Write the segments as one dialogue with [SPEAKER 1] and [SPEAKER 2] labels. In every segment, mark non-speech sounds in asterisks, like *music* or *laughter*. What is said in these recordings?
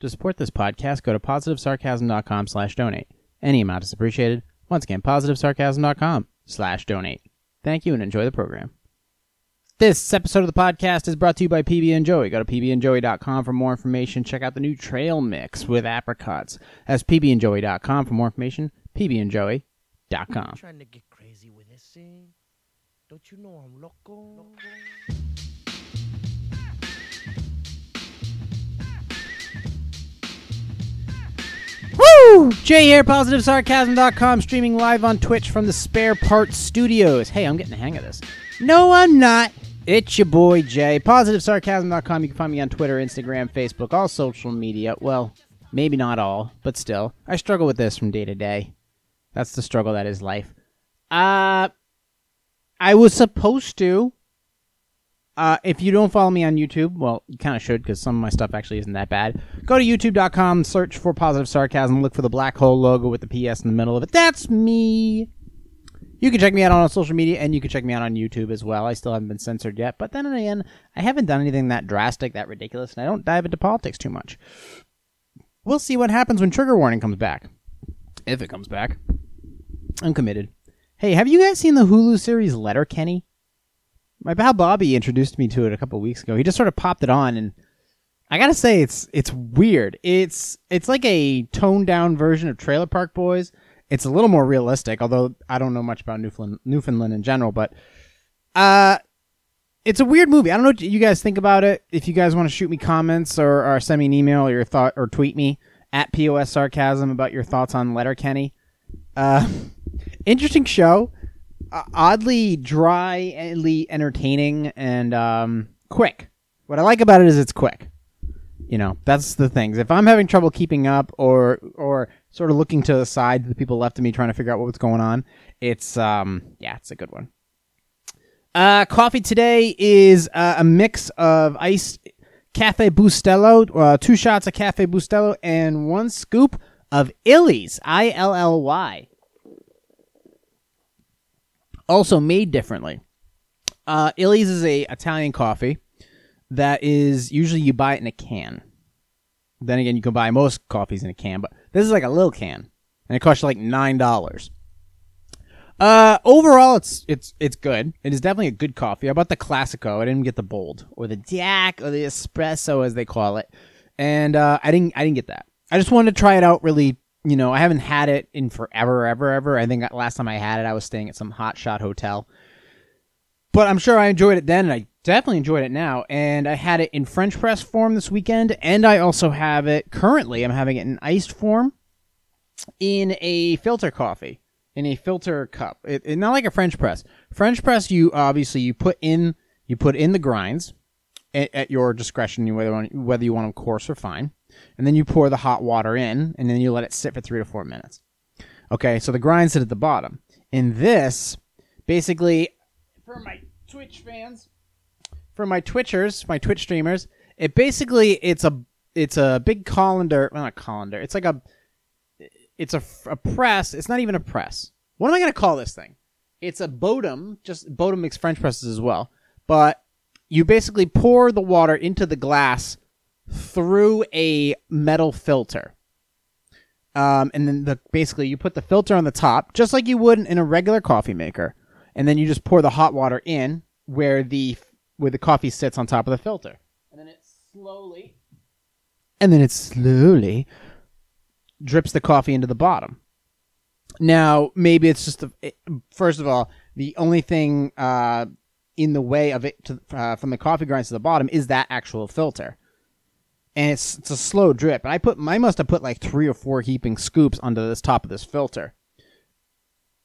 [SPEAKER 1] To support this podcast, go to positivesarcasm.com slash donate. Any amount is appreciated. Once again, positivesarcasm.com slash donate. Thank you and enjoy the program. This episode of the podcast is brought to you by PB and Joey. Go to pbandjoey.com for more information. Check out the new trail mix with apricots. That's pbandjoey.com for more information. pbandjoey.com.
[SPEAKER 2] trying to get crazy with this. Don't you know I'm loco?
[SPEAKER 1] Woo! Jay here, PositiveSarcasm.com, streaming live on Twitch from the Spare Parts Studios. Hey, I'm getting the hang of this. No, I'm not. It's your boy Jay. PositiveSarcasm.com. You can find me on Twitter, Instagram, Facebook, all social media. Well, maybe not all, but still. I struggle with this from day to day. That's the struggle that is life. Uh, I was supposed to. Uh, if you don't follow me on YouTube, well, you kind of should because some of my stuff actually isn't that bad. Go to youtube.com, search for Positive Sarcasm, look for the black hole logo with the PS in the middle of it. That's me. You can check me out on social media and you can check me out on YouTube as well. I still haven't been censored yet, but then again, I haven't done anything that drastic, that ridiculous, and I don't dive into politics too much. We'll see what happens when Trigger Warning comes back. If it comes back. I'm committed. Hey, have you guys seen the Hulu series Letterkenny? My pal Bobby introduced me to it a couple weeks ago. He just sort of popped it on, and I gotta say, it's it's weird. It's it's like a toned down version of Trailer Park Boys. It's a little more realistic, although I don't know much about Newfoundland, Newfoundland in general. But uh, it's a weird movie. I don't know what you guys think about it. If you guys want to shoot me comments or, or send me an email or your thought or tweet me at pos sarcasm about your thoughts on Letterkenny. Uh, *laughs* interesting show uh, oddly dry, oddly entertaining, and um, quick. What I like about it is it's quick. You know, that's the things. If I'm having trouble keeping up, or or sort of looking to the side, the people left of me trying to figure out what's going on, it's um, yeah, it's a good one. Uh, coffee today is uh, a mix of iced Cafe Bustelo, uh, two shots of Cafe Bustelo, and one scoop of Illy's, I L L Y also made differently. Uh, Illy's is a Italian coffee that is usually you buy it in a can. Then again, you can buy most coffees in a can, but this is like a little can, and it costs you like nine dollars. Uh, overall, it's it's it's good. It is definitely a good coffee. I bought the Classico. I didn't get the bold or the DAC or the espresso as they call it, and uh, I didn't I didn't get that. I just wanted to try it out really you know, I haven't had it in forever, ever, ever. I think last time I had it, I was staying at some hot shot hotel. But I'm sure I enjoyed it then, and I definitely enjoyed it now. And I had it in French press form this weekend, and I also have it currently. I'm having it in iced form in a filter coffee, in a filter cup. It, it, not like a French press. French press, you obviously you put in you put in the grinds at, at your discretion, whether whether you want them coarse or fine and then you pour the hot water in, and then you let it sit for three to four minutes. Okay, so the grind sit at the bottom. In this, basically, for my Twitch fans, for my Twitchers, my Twitch streamers, it basically it's a it's a big colander, well, not colander. It's like a it's a, a press. It's not even a press. What am I gonna call this thing? It's a Bodum. Just Bodum makes French presses as well, but you basically pour the water into the glass through a metal filter. Um, and then the basically you put the filter on the top, just like you would in a regular coffee maker, and then you just pour the hot water in where the where the coffee sits on top of the filter, and then it slowly, and then it slowly drips the coffee into the bottom. Now, maybe it's just the first of all, the only thing uh, in the way of it to, uh, from the coffee grinds to the bottom is that actual filter and it's it's a slow drip. And I put I must have put like three or four heaping scoops onto this top of this filter.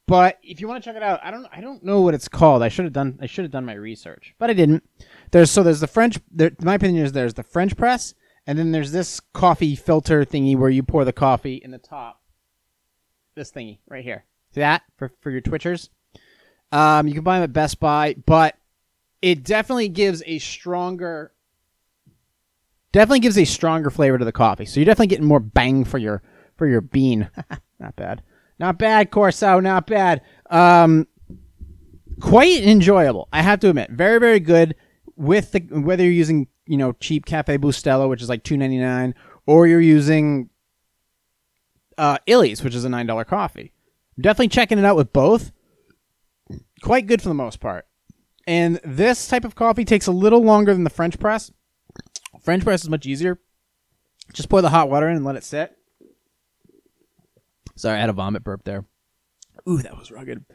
[SPEAKER 1] But if you want to check it out, I don't I don't know what it's called. I should have done I should have done my research, but I didn't. There's so there's the French. There, my opinion is there's the French press, and then there's this coffee filter thingy where you pour the coffee in the top. This thingy right here. See that for for your Twitchers. Um, you can buy them at Best Buy, but it definitely gives a stronger definitely gives a stronger flavor to the coffee. So you're definitely getting more bang for your for your bean. *laughs* not bad. Not bad, Corso. Not bad. Um, quite enjoyable. I have to admit, very very good. With the whether you're using you know cheap Cafe Bustelo, which is like two ninety nine, or you're using uh, Illy's, which is a nine dollar coffee. Definitely checking it out with both. Quite good for the most part. And this type of coffee takes a little longer than the French press. French press is much easier. Just pour the hot water in and let it sit. Sorry, I had a vomit burp there. Ooh, that was rugged.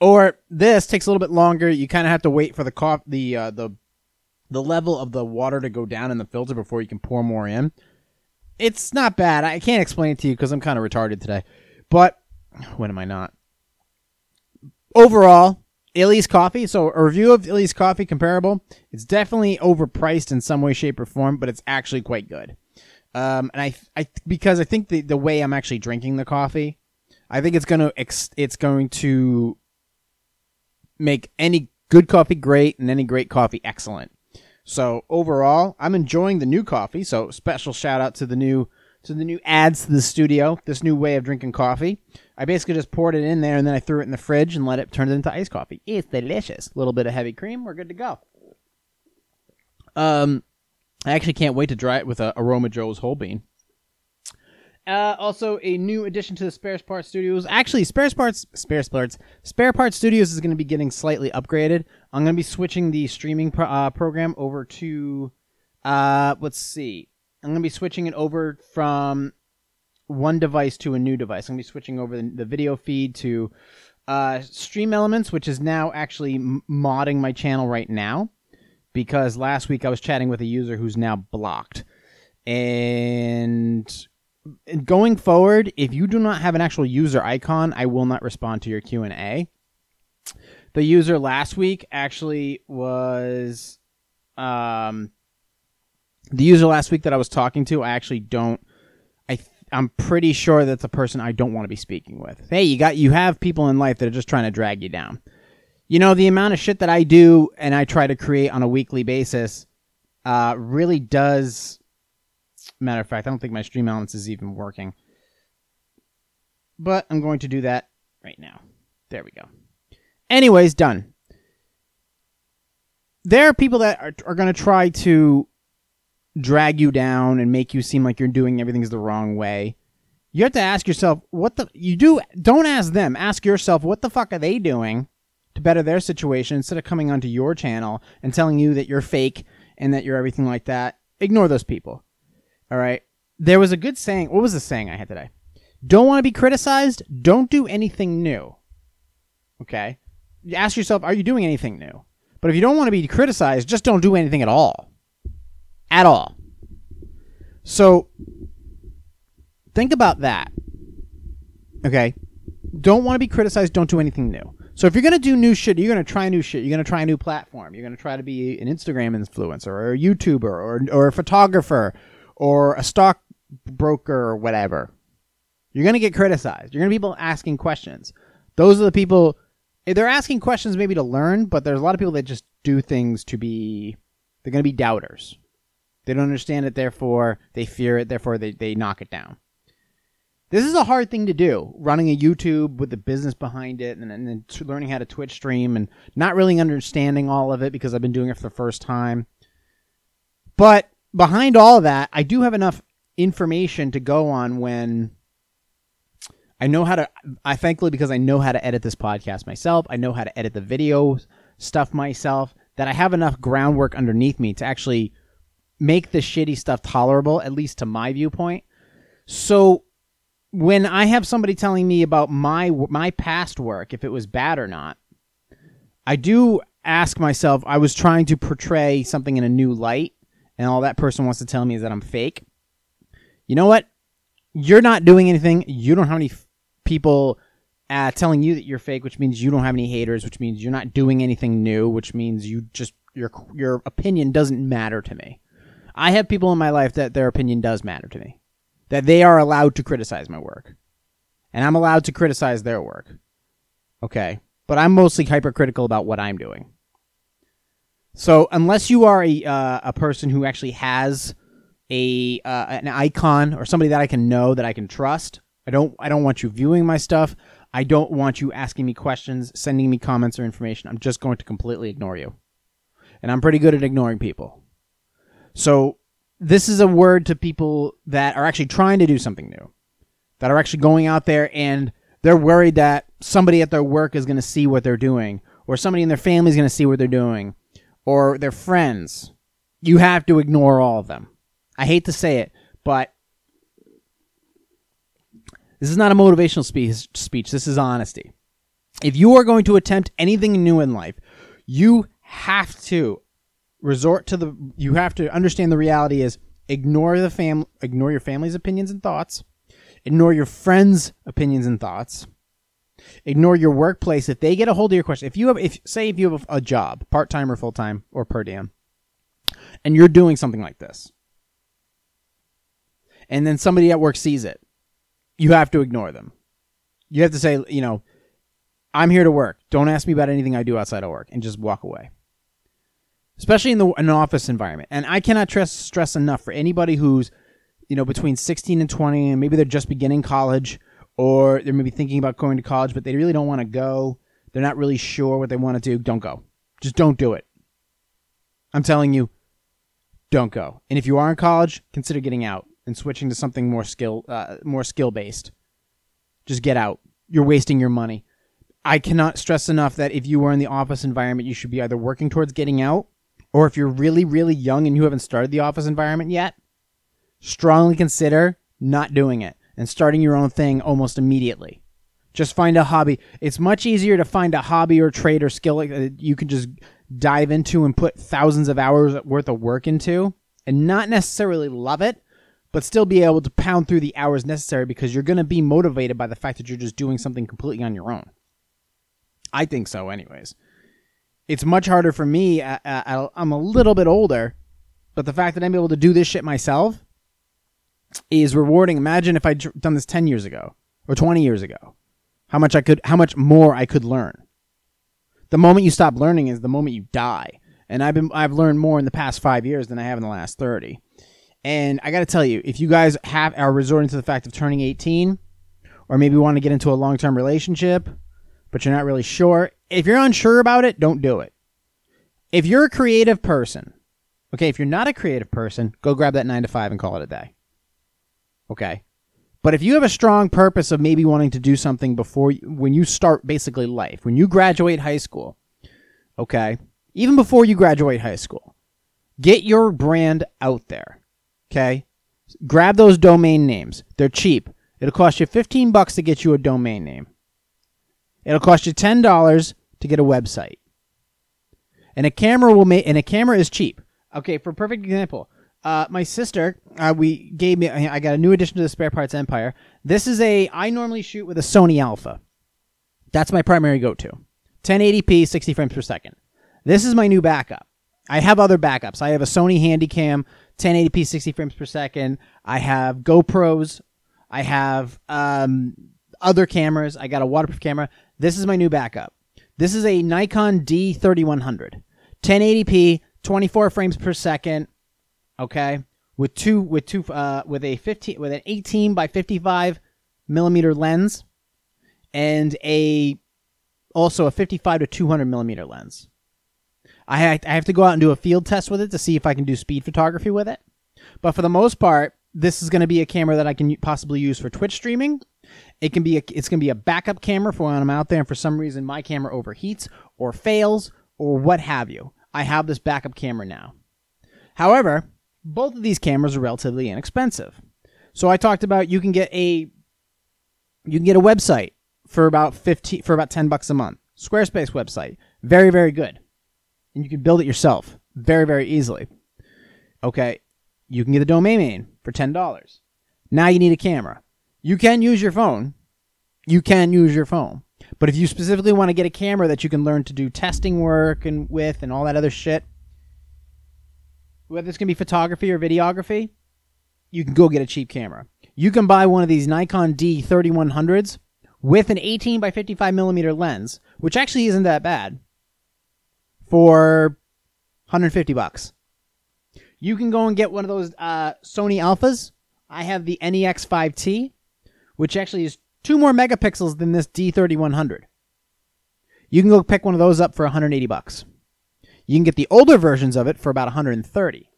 [SPEAKER 1] Or this takes a little bit longer. You kind of have to wait for the coffee, the uh, the the level of the water to go down in the filter before you can pour more in. It's not bad. I can't explain it to you because I'm kind of retarded today. But when am I not? Overall, Illy's coffee. So a review of Illy's coffee comparable. It's definitely overpriced in some way, shape, or form, but it's actually quite good. Um, and I, I, because I think the, the way I'm actually drinking the coffee, I think it's gonna, ex- it's going to make any good coffee great and any great coffee excellent. So overall, I'm enjoying the new coffee. So special shout out to the new, to the new ads to the studio. This new way of drinking coffee. I basically just poured it in there and then I threw it in the fridge and let it turn it into iced coffee. It's delicious. A little bit of heavy cream. We're good to go. Um, I actually can't wait to try it with a Aroma Joe's whole bean. Uh, also, a new addition to the Spare Parts Studios. Actually, Spare Parts, Spare Parts, Spare Parts Studios is going to be getting slightly upgraded. I'm going to be switching the streaming pro- uh, program over to, uh, let's see. I'm going to be switching it over from one device to a new device. I'm going to be switching over the, the video feed to uh, Stream Elements, which is now actually modding my channel right now because last week I was chatting with a user who's now blocked. And going forward, if you do not have an actual user icon, I will not respond to your Q&A. The user last week actually was um the user last week that I was talking to, I actually don't I th- I'm pretty sure that's a person I don't want to be speaking with. Hey, you got you have people in life that are just trying to drag you down you know, the amount of shit that I do and I try to create on a weekly basis uh, really does. Matter of fact, I don't think my stream elements is even working. But I'm going to do that right now. There we go. Anyways, done. There are people that are, are going to try to drag you down and make you seem like you're doing everything the wrong way. You have to ask yourself, what the. You do. Don't ask them. Ask yourself, what the fuck are they doing? to better their situation instead of coming onto your channel and telling you that you're fake and that you're everything like that. Ignore those people. All right. There was a good saying. What was the saying I had today? Don't want to be criticized? Don't do anything new. Okay. You ask yourself, are you doing anything new? But if you don't want to be criticized, just don't do anything at all. At all. So think about that. Okay. Don't want to be criticized, don't do anything new. So if you're gonna do new shit, you're gonna try new shit. You're gonna try a new platform. You're gonna try to be an Instagram influencer or a YouTuber or or a photographer or a stock broker or whatever. You're gonna get criticized. You're gonna be people asking questions. Those are the people. They're asking questions maybe to learn, but there's a lot of people that just do things to be. They're gonna be doubters. They don't understand it, therefore they fear it, therefore they, they knock it down. This is a hard thing to do, running a YouTube with the business behind it and, and then learning how to Twitch stream and not really understanding all of it because I've been doing it for the first time. But behind all of that, I do have enough information to go on when I know how to, I thankfully, because I know how to edit this podcast myself, I know how to edit the video stuff myself, that I have enough groundwork underneath me to actually make the shitty stuff tolerable, at least to my viewpoint. So when I have somebody telling me about my my past work, if it was bad or not, I do ask myself. I was trying to portray something in a new light, and all that person wants to tell me is that I'm fake. You know what? You're not doing anything. You don't have any f- people uh, telling you that you're fake, which means you don't have any haters, which means you're not doing anything new, which means you just your your opinion doesn't matter to me. I have people in my life that their opinion does matter to me that they are allowed to criticize my work. And I'm allowed to criticize their work. Okay. But I'm mostly hypercritical about what I'm doing. So unless you are a, uh, a person who actually has a uh, an icon or somebody that I can know that I can trust, I don't I don't want you viewing my stuff. I don't want you asking me questions, sending me comments or information. I'm just going to completely ignore you. And I'm pretty good at ignoring people. So this is a word to people that are actually trying to do something new, that are actually going out there and they're worried that somebody at their work is going to see what they're doing, or somebody in their family is going to see what they're doing, or their friends. You have to ignore all of them. I hate to say it, but this is not a motivational speech. Speech. This is honesty. If you are going to attempt anything new in life, you have to resort to the. You have to understand the reality is ignore the fam. Ignore your family's opinions and thoughts. Ignore your friends' opinions and thoughts. Ignore your workplace if they get a hold of your question. If you have, if say, if you have a, a job, part time or full time or per diem, and you're doing something like this, and then somebody at work sees it, you have to ignore them. You have to say, you know, I'm here to work. Don't ask me about anything I do outside of work, and just walk away. Especially in the an office environment, and I cannot stress stress enough for anybody who's, you know, between 16 and 20, and maybe they're just beginning college, or they're maybe thinking about going to college, but they really don't want to go. They're not really sure what they want to do. Don't go. Just don't do it. I'm telling you, don't go. And if you are in college, consider getting out and switching to something more skill, uh, more skill based. Just get out. You're wasting your money. I cannot stress enough that if you are in the office environment, you should be either working towards getting out, or if you're really, really young and you haven't started the office environment yet, strongly consider not doing it and starting your own thing almost immediately. Just find a hobby. It's much easier to find a hobby or trade or skill that you can just dive into and put thousands of hours worth of work into and not necessarily love it, but still be able to pound through the hours necessary because you're going to be motivated by the fact that you're just doing something completely on your own. I think so, anyways. It's much harder for me. I, I, I'm a little bit older, but the fact that I'm able to do this shit myself is rewarding. Imagine if I'd done this 10 years ago or 20 years ago. How much I could how much more I could learn. The moment you stop learning is the moment you die. And I've been I've learned more in the past 5 years than I have in the last 30. And I got to tell you, if you guys have are resorting to the fact of turning 18 or maybe want to get into a long-term relationship, but you're not really sure, if you're unsure about it, don't do it. If you're a creative person, okay, if you're not a creative person, go grab that 9 to 5 and call it a day. Okay. But if you have a strong purpose of maybe wanting to do something before you, when you start basically life, when you graduate high school, okay, even before you graduate high school, get your brand out there. Okay? Grab those domain names. They're cheap. It'll cost you 15 bucks to get you a domain name. It'll cost you $10 to get a website. And a camera will make and a camera is cheap. Okay, for a perfect example, uh, my sister, uh, we gave me. I got a new addition to the spare parts empire. This is a. I normally shoot with a Sony Alpha. That's my primary go-to. 1080p, 60 frames per second. This is my new backup. I have other backups. I have a Sony Handycam, 1080p, 60 frames per second. I have GoPros. I have um, other cameras. I got a waterproof camera. This is my new backup. This is a Nikon D3100, 1080p, 24 frames per second okay, with two with two uh, with a 15 with an 18 by 55 millimeter lens, and a also a 55 to 200 millimeter lens. I I have to go out and do a field test with it to see if I can do speed photography with it. But for the most part, this is going to be a camera that I can possibly use for Twitch streaming. It can be a, it's going to be a backup camera for when I'm out there and for some reason my camera overheats or fails or what have you. I have this backup camera now. However, both of these cameras are relatively inexpensive. So I talked about you can get a you can get a website for about 15 for about 10 bucks a month. Squarespace website. Very very good. And you can build it yourself very very easily. Okay. You can get a domain name for $10. Now you need a camera. You can use your phone. You can use your phone. But if you specifically want to get a camera that you can learn to do testing work and with and all that other shit, whether it's going to be photography or videography, you can go get a cheap camera. You can buy one of these Nikon D3100s with an 18 by 55 millimeter lens, which actually isn't that bad, for 150 bucks. You can go and get one of those uh, Sony Alphas. I have the NEX 5T, which actually is two more megapixels than this D3100. You can go pick one of those up for 180 bucks. You can get the older versions of it for about 130.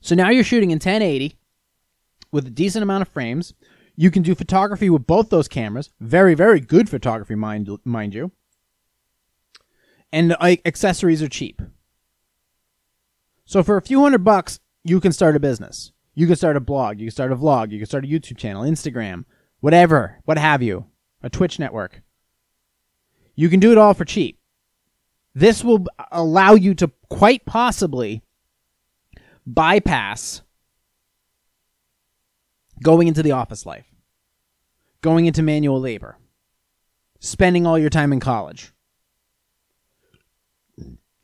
[SPEAKER 1] So now you're shooting in 1080 with a decent amount of frames. You can do photography with both those cameras. Very, very good photography, mind, mind you. And accessories are cheap. So for a few hundred bucks, you can start a business. You can start a blog. You can start a vlog. You can start a YouTube channel, Instagram, whatever, what have you, a Twitch network. You can do it all for cheap. This will allow you to quite possibly bypass going into the office life, going into manual labor, spending all your time in college.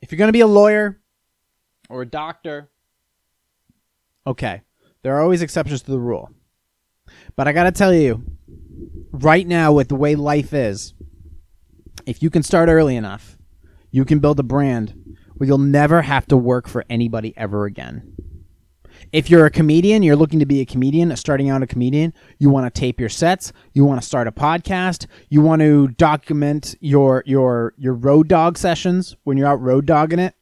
[SPEAKER 1] If you're going to be a lawyer or a doctor, okay, there are always exceptions to the rule. But I got to tell you, right now, with the way life is, if you can start early enough, you can build a brand where you'll never have to work for anybody ever again. If you're a comedian, you're looking to be a comedian, starting out a comedian, you want to tape your sets, you want to start a podcast, you want to document your your your road dog sessions when you're out road dogging it.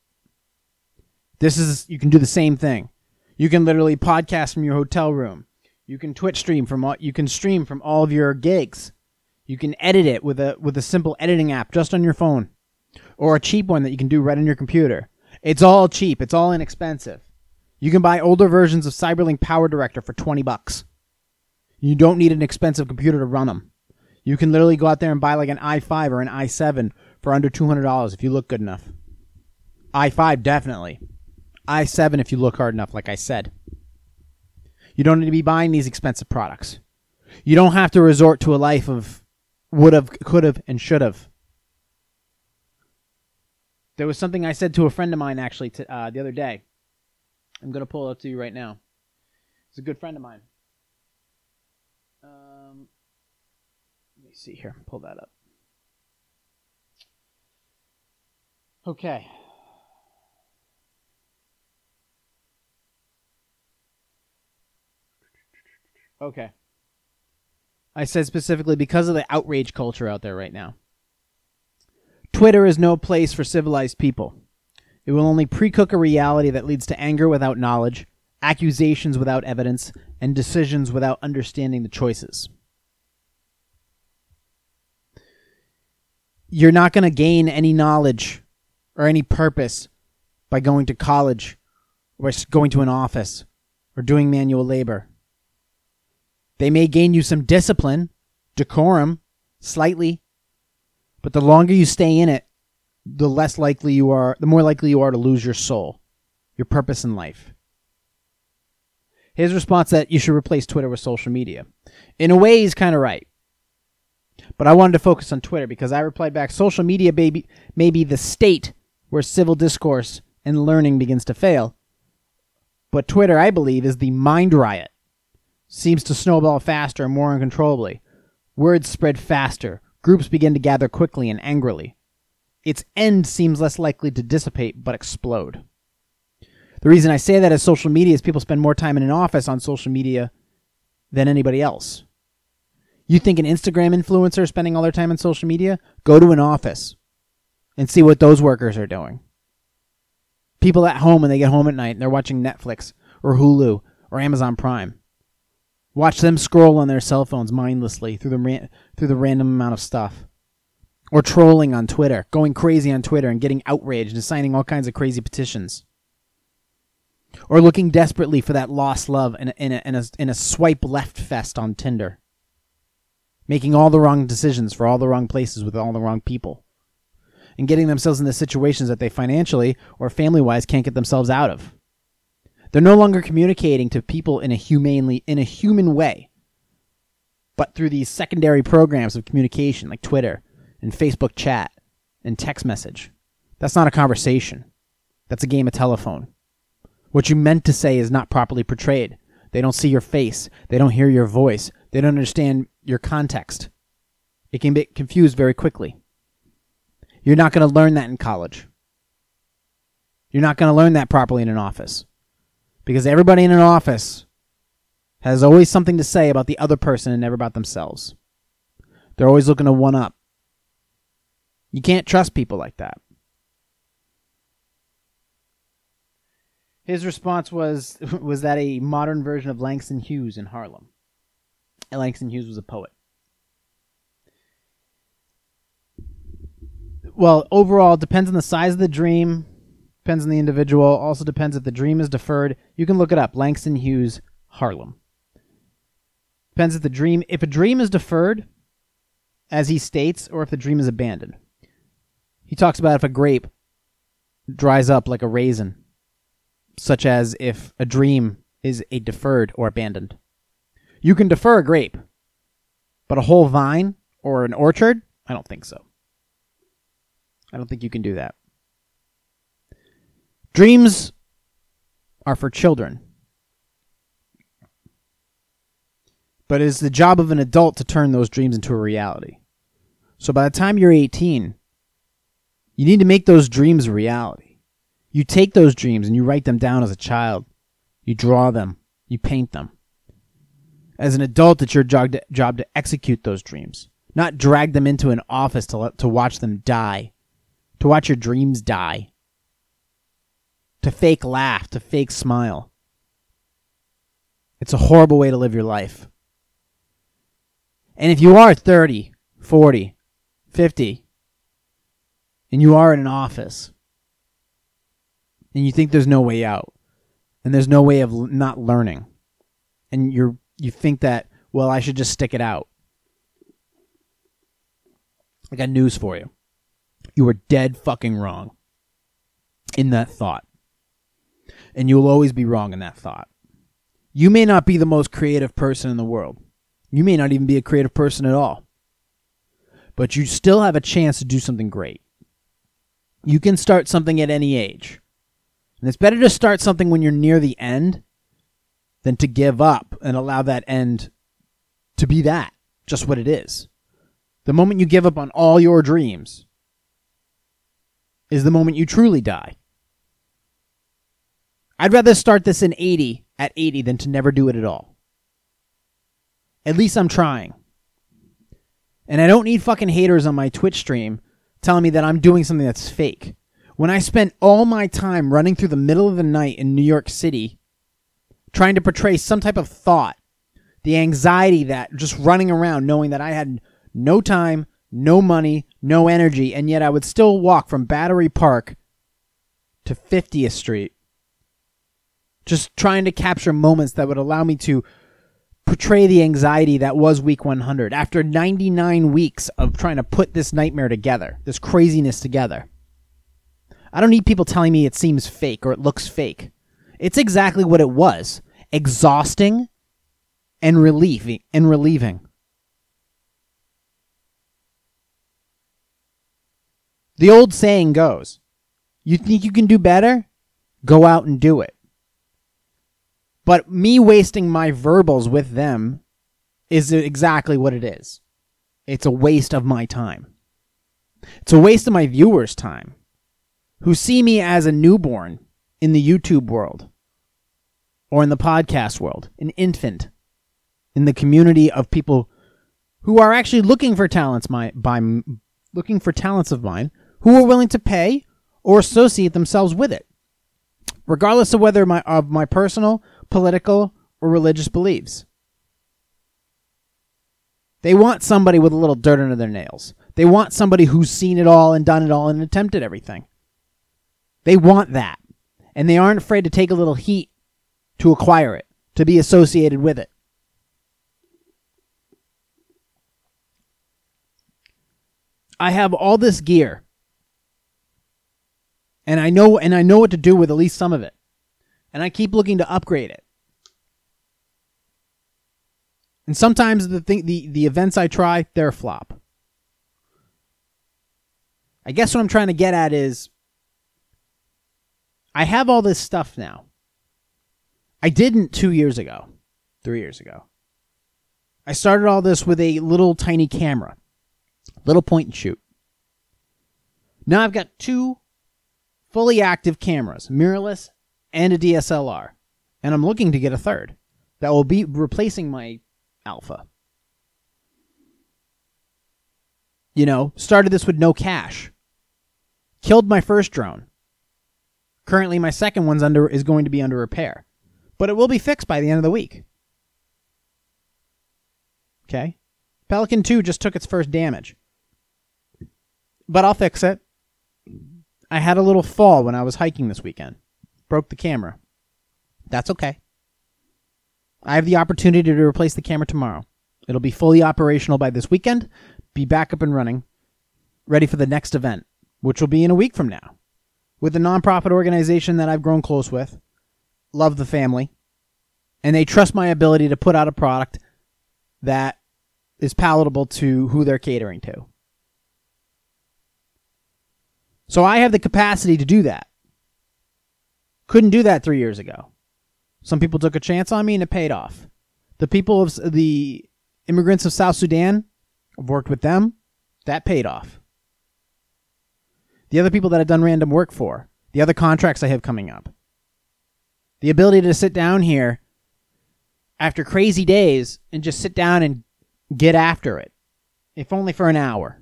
[SPEAKER 1] This is you can do the same thing. You can literally podcast from your hotel room. You can Twitch stream from all, you can stream from all of your gigs. You can edit it with a with a simple editing app just on your phone or a cheap one that you can do right on your computer. It's all cheap. It's all inexpensive. You can buy older versions of Cyberlink Power Director for 20 bucks. You don't need an expensive computer to run them. You can literally go out there and buy like an i5 or an i7 for under $200 if you look good enough. i5 definitely. I7 if you look hard enough like I said. You don't need to be buying these expensive products. You don't have to resort to a life of would have, could have, and should have. There was something I said to a friend of mine actually to, uh, the other day. I'm going to pull it up to you right now. It's a good friend of mine. Um, let me see here. Pull that up. Okay. Okay. I said specifically because of the outrage culture out there right now. Twitter is no place for civilized people. It will only precook a reality that leads to anger without knowledge, accusations without evidence, and decisions without understanding the choices. You're not going to gain any knowledge or any purpose by going to college or going to an office or doing manual labor. They may gain you some discipline, decorum, slightly, but the longer you stay in it, the less likely you are, the more likely you are to lose your soul, your purpose in life. His response that you should replace Twitter with social media. In a way, he's kind of right. But I wanted to focus on Twitter because I replied back social media baby, may be the state where civil discourse and learning begins to fail. But Twitter, I believe, is the mind riot. Seems to snowball faster and more uncontrollably. Words spread faster. Groups begin to gather quickly and angrily its end seems less likely to dissipate but explode. The reason I say that is social media is people spend more time in an office on social media than anybody else. You think an Instagram influencer is spending all their time on social media? Go to an office and see what those workers are doing. People at home when they get home at night and they're watching Netflix or Hulu or Amazon Prime. Watch them scroll on their cell phones mindlessly through the ra- through the random amount of stuff or trolling on Twitter, going crazy on Twitter and getting outraged and signing all kinds of crazy petitions. Or looking desperately for that lost love in a, in a, in a, in a swipe left fest on Tinder. Making all the wrong decisions for all the wrong places with all the wrong people. And getting themselves into situations that they financially or family wise can't get themselves out of. They're no longer communicating to people in a humanely in a human way, but through these secondary programs of communication like Twitter and Facebook chat and text message. That's not a conversation. That's a game of telephone. What you meant to say is not properly portrayed. They don't see your face. They don't hear your voice. They don't understand your context. It can get confused very quickly. You're not going to learn that in college. You're not going to learn that properly in an office. Because everybody in an office has always something to say about the other person and never about themselves. They're always looking to one up. You can't trust people like that. His response was *laughs* was that a modern version of Langston Hughes in Harlem. And Langston Hughes was a poet. Well, overall, it depends on the size of the dream, depends on the individual, also depends if the dream is deferred. You can look it up, Langston Hughes, Harlem. Depends if the dream if a dream is deferred, as he states, or if the dream is abandoned. He talks about if a grape dries up like a raisin, such as if a dream is a deferred or abandoned. You can defer a grape, but a whole vine or an orchard, I don't think so. I don't think you can do that. Dreams are for children. But it is the job of an adult to turn those dreams into a reality. So by the time you're 18, you need to make those dreams a reality. You take those dreams and you write them down as a child. You draw them. You paint them. As an adult, it's your job to, job to execute those dreams, not drag them into an office to, let, to watch them die, to watch your dreams die, to fake laugh, to fake smile. It's a horrible way to live your life. And if you are 30, 40, 50, and you are in an office, and you think there's no way out, and there's no way of not learning, and you're you think that well I should just stick it out. I got news for you. You were dead fucking wrong in that thought. And you'll always be wrong in that thought. You may not be the most creative person in the world. You may not even be a creative person at all. But you still have a chance to do something great. You can start something at any age. And it's better to start something when you're near the end than to give up and allow that end to be that, just what it is. The moment you give up on all your dreams is the moment you truly die. I'd rather start this in 80 at 80 than to never do it at all. At least I'm trying. And I don't need fucking haters on my Twitch stream telling me that I'm doing something that's fake. When I spent all my time running through the middle of the night in New York City trying to portray some type of thought, the anxiety that just running around knowing that I had no time, no money, no energy, and yet I would still walk from Battery Park to 50th Street, just trying to capture moments that would allow me to portray the anxiety that was week 100 after 99 weeks of trying to put this nightmare together, this craziness together. I don't need people telling me it seems fake or it looks fake. It's exactly what it was exhausting and relieving and relieving. The old saying goes, you think you can do better? Go out and do it. But me wasting my verbals with them is exactly what it is. It's a waste of my time. It's a waste of my viewers' time who see me as a newborn in the YouTube world or in the podcast world, an infant in the community of people who are actually looking for talents my, by looking for talents of mine who are willing to pay or associate themselves with it regardless of whether my of my personal political or religious beliefs. They want somebody with a little dirt under their nails. They want somebody who's seen it all and done it all and attempted everything. They want that. And they aren't afraid to take a little heat to acquire it to be associated with it. I have all this gear. And I know and I know what to do with at least some of it. And I keep looking to upgrade it. And sometimes the thing the, the events I try, they're a flop. I guess what I'm trying to get at is I have all this stuff now. I didn't two years ago, three years ago. I started all this with a little tiny camera. Little point and shoot. Now I've got two fully active cameras, mirrorless and a DSLR, and I'm looking to get a third that will be replacing my Alpha. You know, started this with no cash. Killed my first drone. Currently, my second one's under is going to be under repair, but it will be fixed by the end of the week. Okay, Pelican Two just took its first damage, but I'll fix it. I had a little fall when I was hiking this weekend, broke the camera. That's okay. I have the opportunity to replace the camera tomorrow. It'll be fully operational by this weekend, be back up and running, ready for the next event, which will be in a week from now, with a nonprofit organization that I've grown close with, love the family, and they trust my ability to put out a product that is palatable to who they're catering to. So I have the capacity to do that. Couldn't do that three years ago. Some people took a chance on me and it paid off. The people of the immigrants of South Sudan, I've worked with them. That paid off. The other people that I've done random work for, the other contracts I have coming up, the ability to sit down here after crazy days and just sit down and get after it, if only for an hour.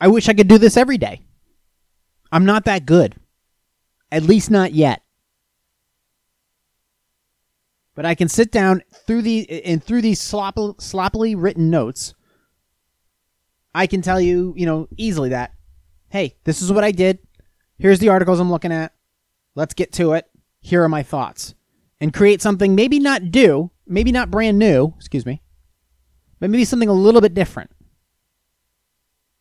[SPEAKER 1] I wish I could do this every day. I'm not that good. At least not yet. But I can sit down through the and through these sloppily, sloppily written notes. I can tell you, you know, easily that, hey, this is what I did. Here's the articles I'm looking at. Let's get to it. Here are my thoughts. And create something maybe not do, maybe not brand new, excuse me, but maybe something a little bit different.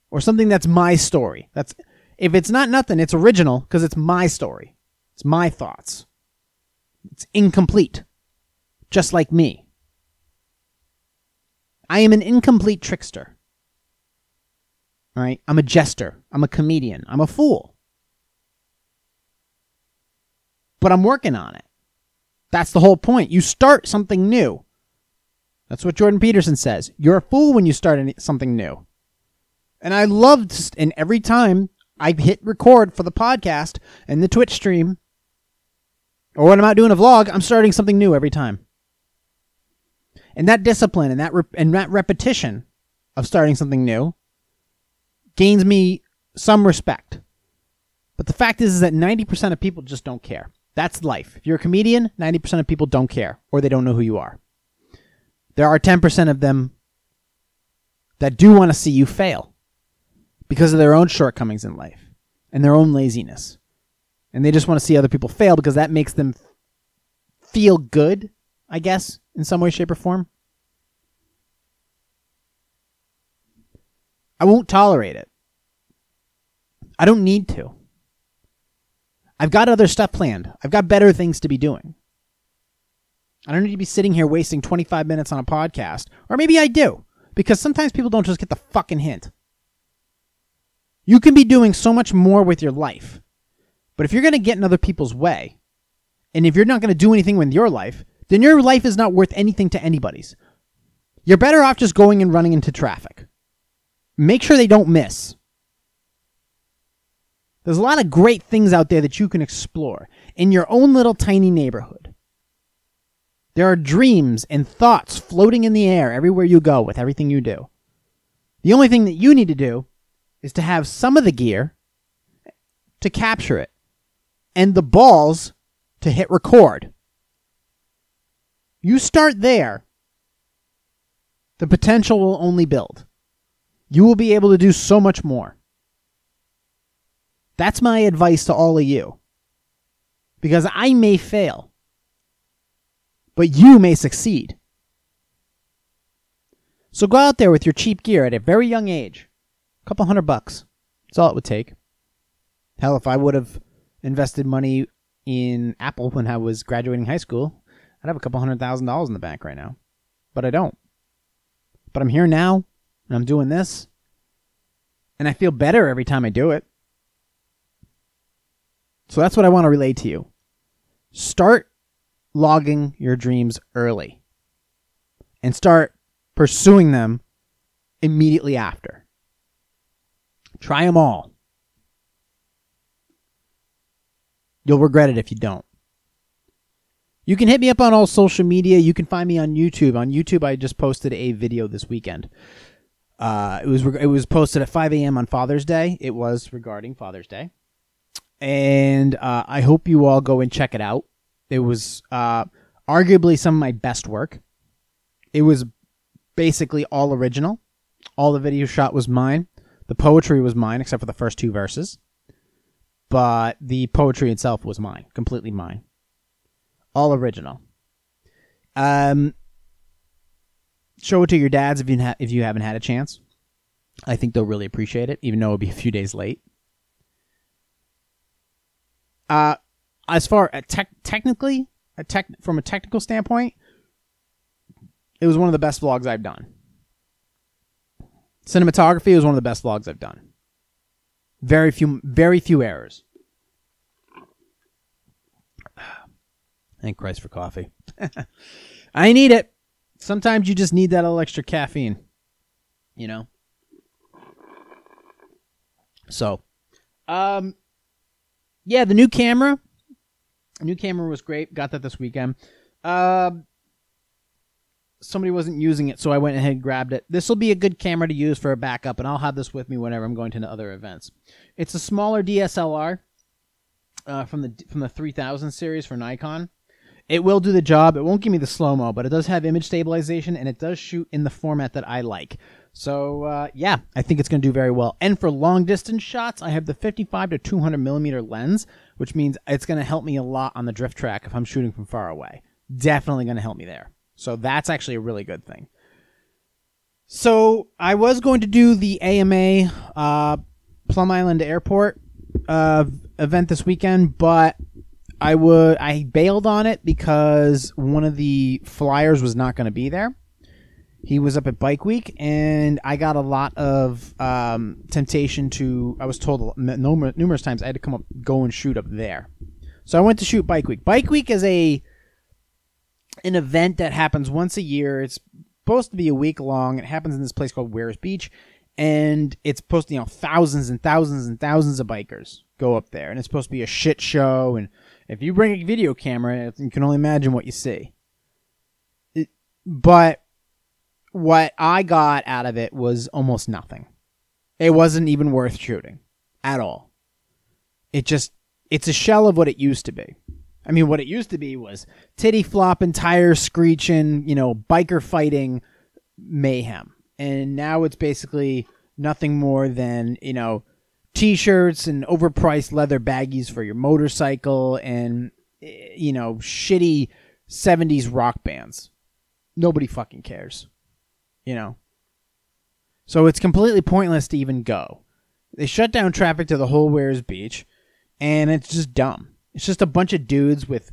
[SPEAKER 1] Or something that's my story. That's if it's not nothing, it's original because it's my story. It's my thoughts. It's incomplete just like me. I am an incomplete trickster. All right? I'm a jester. I'm a comedian. I'm a fool. But I'm working on it. That's the whole point. You start something new. That's what Jordan Peterson says. You're a fool when you start something new. And I loved, and every time I hit record for the podcast and the Twitch stream, or when I'm out doing a vlog, I'm starting something new every time. And that discipline and that and that repetition of starting something new gains me some respect. But the fact is, is that 90% of people just don't care. That's life. If you're a comedian, 90% of people don't care or they don't know who you are. There are 10% of them that do want to see you fail because of their own shortcomings in life and their own laziness. And they just want to see other people fail because that makes them feel good, I guess, in some way, shape, or form. I won't tolerate it. I don't need to. I've got other stuff planned. I've got better things to be doing. I don't need to be sitting here wasting 25 minutes on a podcast. Or maybe I do, because sometimes people don't just get the fucking hint. You can be doing so much more with your life. But if you're going to get in other people's way, and if you're not going to do anything with your life, then your life is not worth anything to anybody's. You're better off just going and running into traffic. Make sure they don't miss. There's a lot of great things out there that you can explore in your own little tiny neighborhood. There are dreams and thoughts floating in the air everywhere you go with everything you do. The only thing that you need to do is to have some of the gear to capture it and the balls to hit record. You start there, the potential will only build. You will be able to do so much more. That's my advice to all of you. Because I may fail, but you may succeed. So go out there with your cheap gear at a very young age. A couple hundred bucks. That's all it would take. Hell, if I would have invested money in Apple when I was graduating high school, I'd have a couple hundred thousand dollars in the bank right now. But I don't. But I'm here now, and I'm doing this, and I feel better every time I do it. So that's what I want to relay to you. Start logging your dreams early and start pursuing them immediately after. Try them all. You'll regret it if you don't. You can hit me up on all social media. You can find me on YouTube. On YouTube, I just posted a video this weekend. Uh, it was it was posted at 5 a.m. on Father's Day. It was regarding Father's Day, and uh, I hope you all go and check it out. It was uh, arguably some of my best work. It was basically all original. All the video shot was mine. The poetry was mine, except for the first two verses. But the poetry itself was mine, completely mine. All original. Um, show it to your dads if you ha- if you haven't had a chance. I think they'll really appreciate it, even though it'll be a few days late. Uh, as far as tech, technically, a tech from a technical standpoint, it was one of the best vlogs I've done. Cinematography was one of the best vlogs I've done. Very few, very few errors. *sighs* Thank Christ for coffee. *laughs* I need it. Sometimes you just need that little extra caffeine. You know? So, um, yeah, the new camera. New camera was great. Got that this weekend. Um, somebody wasn't using it, so I went ahead and grabbed it. This will be a good camera to use for a backup, and I'll have this with me whenever I'm going to other events. It's a smaller DSLR uh, from the from the 3000 series for Nikon. It will do the job. It won't give me the slow mo, but it does have image stabilization, and it does shoot in the format that I like. So uh, yeah, I think it's going to do very well. And for long distance shots, I have the 55 to 200 millimeter lens, which means it's going to help me a lot on the drift track if I'm shooting from far away. Definitely going to help me there. So that's actually a really good thing. So I was going to do the AMA uh, Plum Island Airport uh, event this weekend, but I would I bailed on it because one of the flyers was not going to be there. He was up at Bike Week, and I got a lot of um, temptation to. I was told numerous times I had to come up, go and shoot up there. So I went to shoot Bike Week. Bike Week is a an event that happens once a year. It's supposed to be a week long. It happens in this place called Weirs Beach, and it's supposed to, you know, thousands and thousands and thousands of bikers go up there, and it's supposed to be a shit show. And if you bring a video camera, you can only imagine what you see. It, but what I got out of it was almost nothing. It wasn't even worth shooting at all. It just, it's a shell of what it used to be. I mean, what it used to be was titty flopping, tires screeching, you know, biker fighting mayhem. And now it's basically nothing more than, you know, t shirts and overpriced leather baggies for your motorcycle and, eh, you know, shitty 70s rock bands. Nobody fucking cares. You know? So it's completely pointless to even go. They shut down traffic to the whole Weirs Beach, and it's just dumb. It's just a bunch of dudes with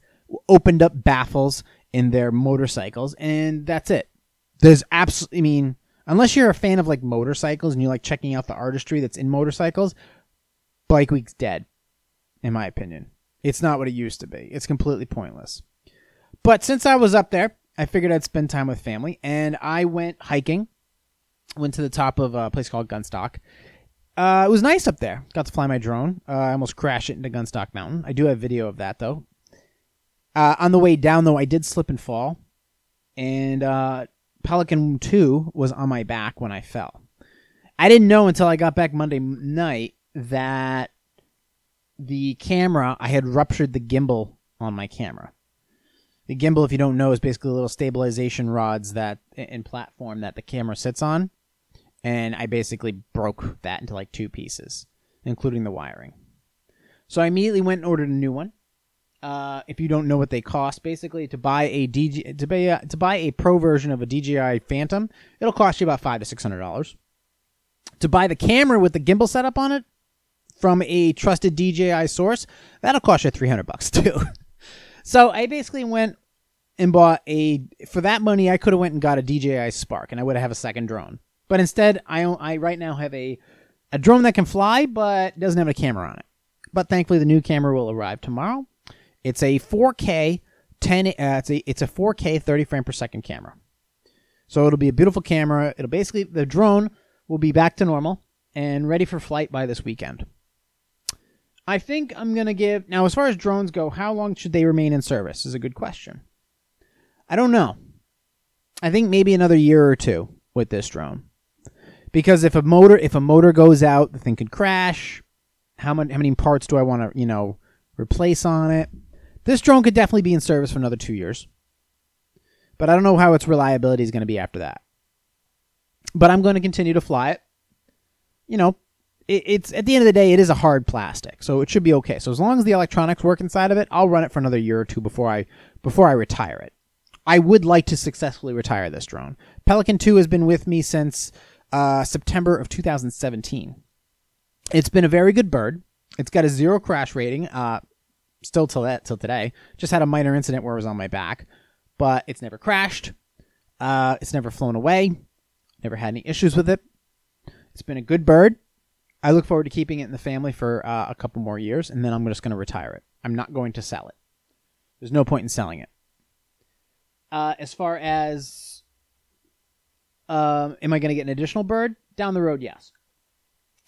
[SPEAKER 1] opened up baffles in their motorcycles, and that's it. There's absolutely, I mean, unless you're a fan of like motorcycles and you like checking out the artistry that's in motorcycles, Bike Week's dead, in my opinion. It's not what it used to be. It's completely pointless. But since I was up there, I figured I'd spend time with family, and I went hiking. Went to the top of a place called Gunstock, uh, it was nice up there. Got to fly my drone. Uh, I almost crashed it into Gunstock Mountain. I do have video of that though. Uh, on the way down though, I did slip and fall, and uh, Pelican Two was on my back when I fell. I didn't know until I got back Monday night that the camera I had ruptured the gimbal on my camera. The gimbal, if you don't know, is basically a little stabilization rods that in platform that the camera sits on and I basically broke that into like two pieces, including the wiring. So I immediately went and ordered a new one. Uh, if you don't know what they cost, basically to buy a DG to buy a, to buy a pro version of a DJI Phantom, it'll cost you about five to six hundred dollars. To buy the camera with the gimbal setup on it from a trusted DJI source, that'll cost you three hundred bucks *laughs* too. so I basically went and bought a for that money I could have went and got a DJI Spark and I would have a second drone. But instead, I I right now have a a drone that can fly but doesn't have a camera on it. But thankfully, the new camera will arrive tomorrow. It's a 4K 10. Uh, it's a it's a 4K 30 frame per second camera. So it'll be a beautiful camera. It'll basically the drone will be back to normal and ready for flight by this weekend. I think I'm gonna give now as far as drones go. How long should they remain in service? Is a good question. I don't know. I think maybe another year or two with this drone because if a motor if a motor goes out, the thing could crash. How many how many parts do I want to you know replace on it? This drone could definitely be in service for another two years, but I don't know how its reliability is going to be after that. But I'm going to continue to fly it. You know, it, it's at the end of the day, it is a hard plastic, so it should be okay. So as long as the electronics work inside of it, I'll run it for another year or two before I before I retire it. I would like to successfully retire this drone. Pelican 2 has been with me since uh, September of 2017. It's been a very good bird. It's got a zero crash rating, uh, still till that till today. Just had a minor incident where it was on my back, but it's never crashed. Uh, it's never flown away. Never had any issues with it. It's been a good bird. I look forward to keeping it in the family for uh, a couple more years, and then I'm just going to retire it. I'm not going to sell it. There's no point in selling it. Uh, as far as um, am I going to get an additional bird down the road? Yes.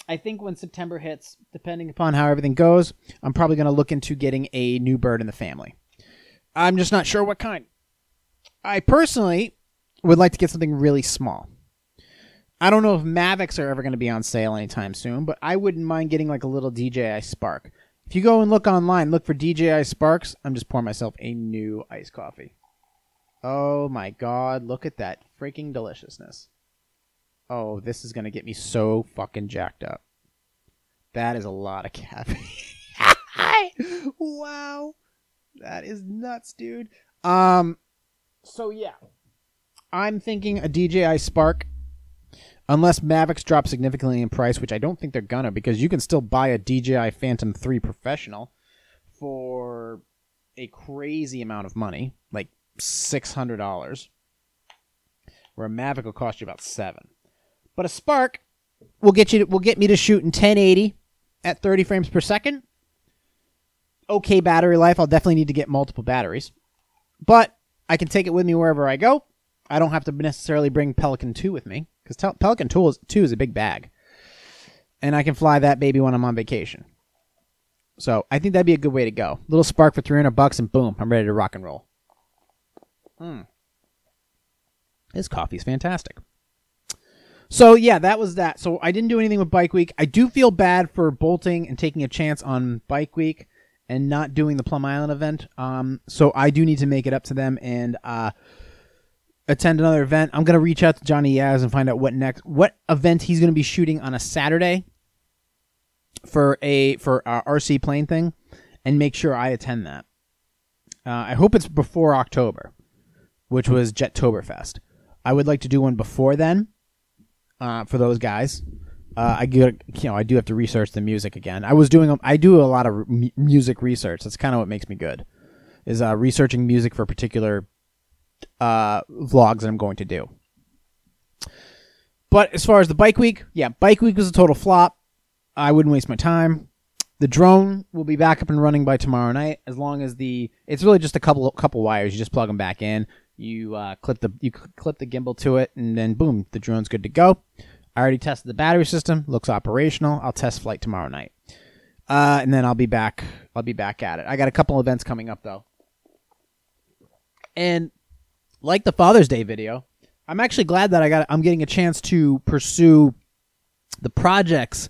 [SPEAKER 1] I think when September hits, depending upon how everything goes, I'm probably going to look into getting a new bird in the family. I'm just not sure what kind. I personally would like to get something really small. I don't know if Mavics are ever going to be on sale anytime soon, but I wouldn't mind getting like a little DJI Spark. If you go and look online, look for DJI Sparks, I'm just pouring myself a new iced coffee. Oh my god, look at that freaking deliciousness. Oh, this is going to get me so fucking jacked up. That is a lot of caffeine. *laughs* wow. That is nuts, dude. Um so yeah. I'm thinking a DJI Spark unless Mavics drop significantly in price, which I don't think they're gonna because you can still buy a DJI Phantom 3 Professional for a crazy amount of money, like six hundred dollars, where a Mavic will cost you about seven. But a Spark will get you to, will get me to shoot in 1080 at 30 frames per second. Okay battery life. I'll definitely need to get multiple batteries, but I can take it with me wherever I go. I don't have to necessarily bring Pelican 2 with me because Tel- Pelican 2 is, 2 is a big bag, and I can fly that baby when I'm on vacation. So I think that'd be a good way to go. Little Spark for 300 bucks, and boom, I'm ready to rock and roll. Hmm. This coffee's fantastic. So yeah, that was that. So I didn't do anything with Bike Week. I do feel bad for bolting and taking a chance on Bike Week and not doing the Plum Island event. Um, so I do need to make it up to them and uh, attend another event. I'm gonna reach out to Johnny Yaz and find out what next, what event he's gonna be shooting on a Saturday for a for RC plane thing, and make sure I attend that. Uh, I hope it's before October which was Jettoberfest. I would like to do one before then uh, for those guys. Uh, I get, you know, I do have to research the music again. I was doing, I do a lot of music research. That's kind of what makes me good, is uh, researching music for particular uh, vlogs that I'm going to do. But as far as the bike week, yeah, bike week was a total flop. I wouldn't waste my time. The drone will be back up and running by tomorrow night, as long as the it's really just a couple couple wires. You just plug them back in. You uh, clip the you clip the gimbal to it, and then boom, the drone's good to go. I already tested the battery system; looks operational. I'll test flight tomorrow night, uh, and then I'll be back. I'll be back at it. I got a couple events coming up though, and like the Father's Day video, I'm actually glad that I got. I'm getting a chance to pursue the projects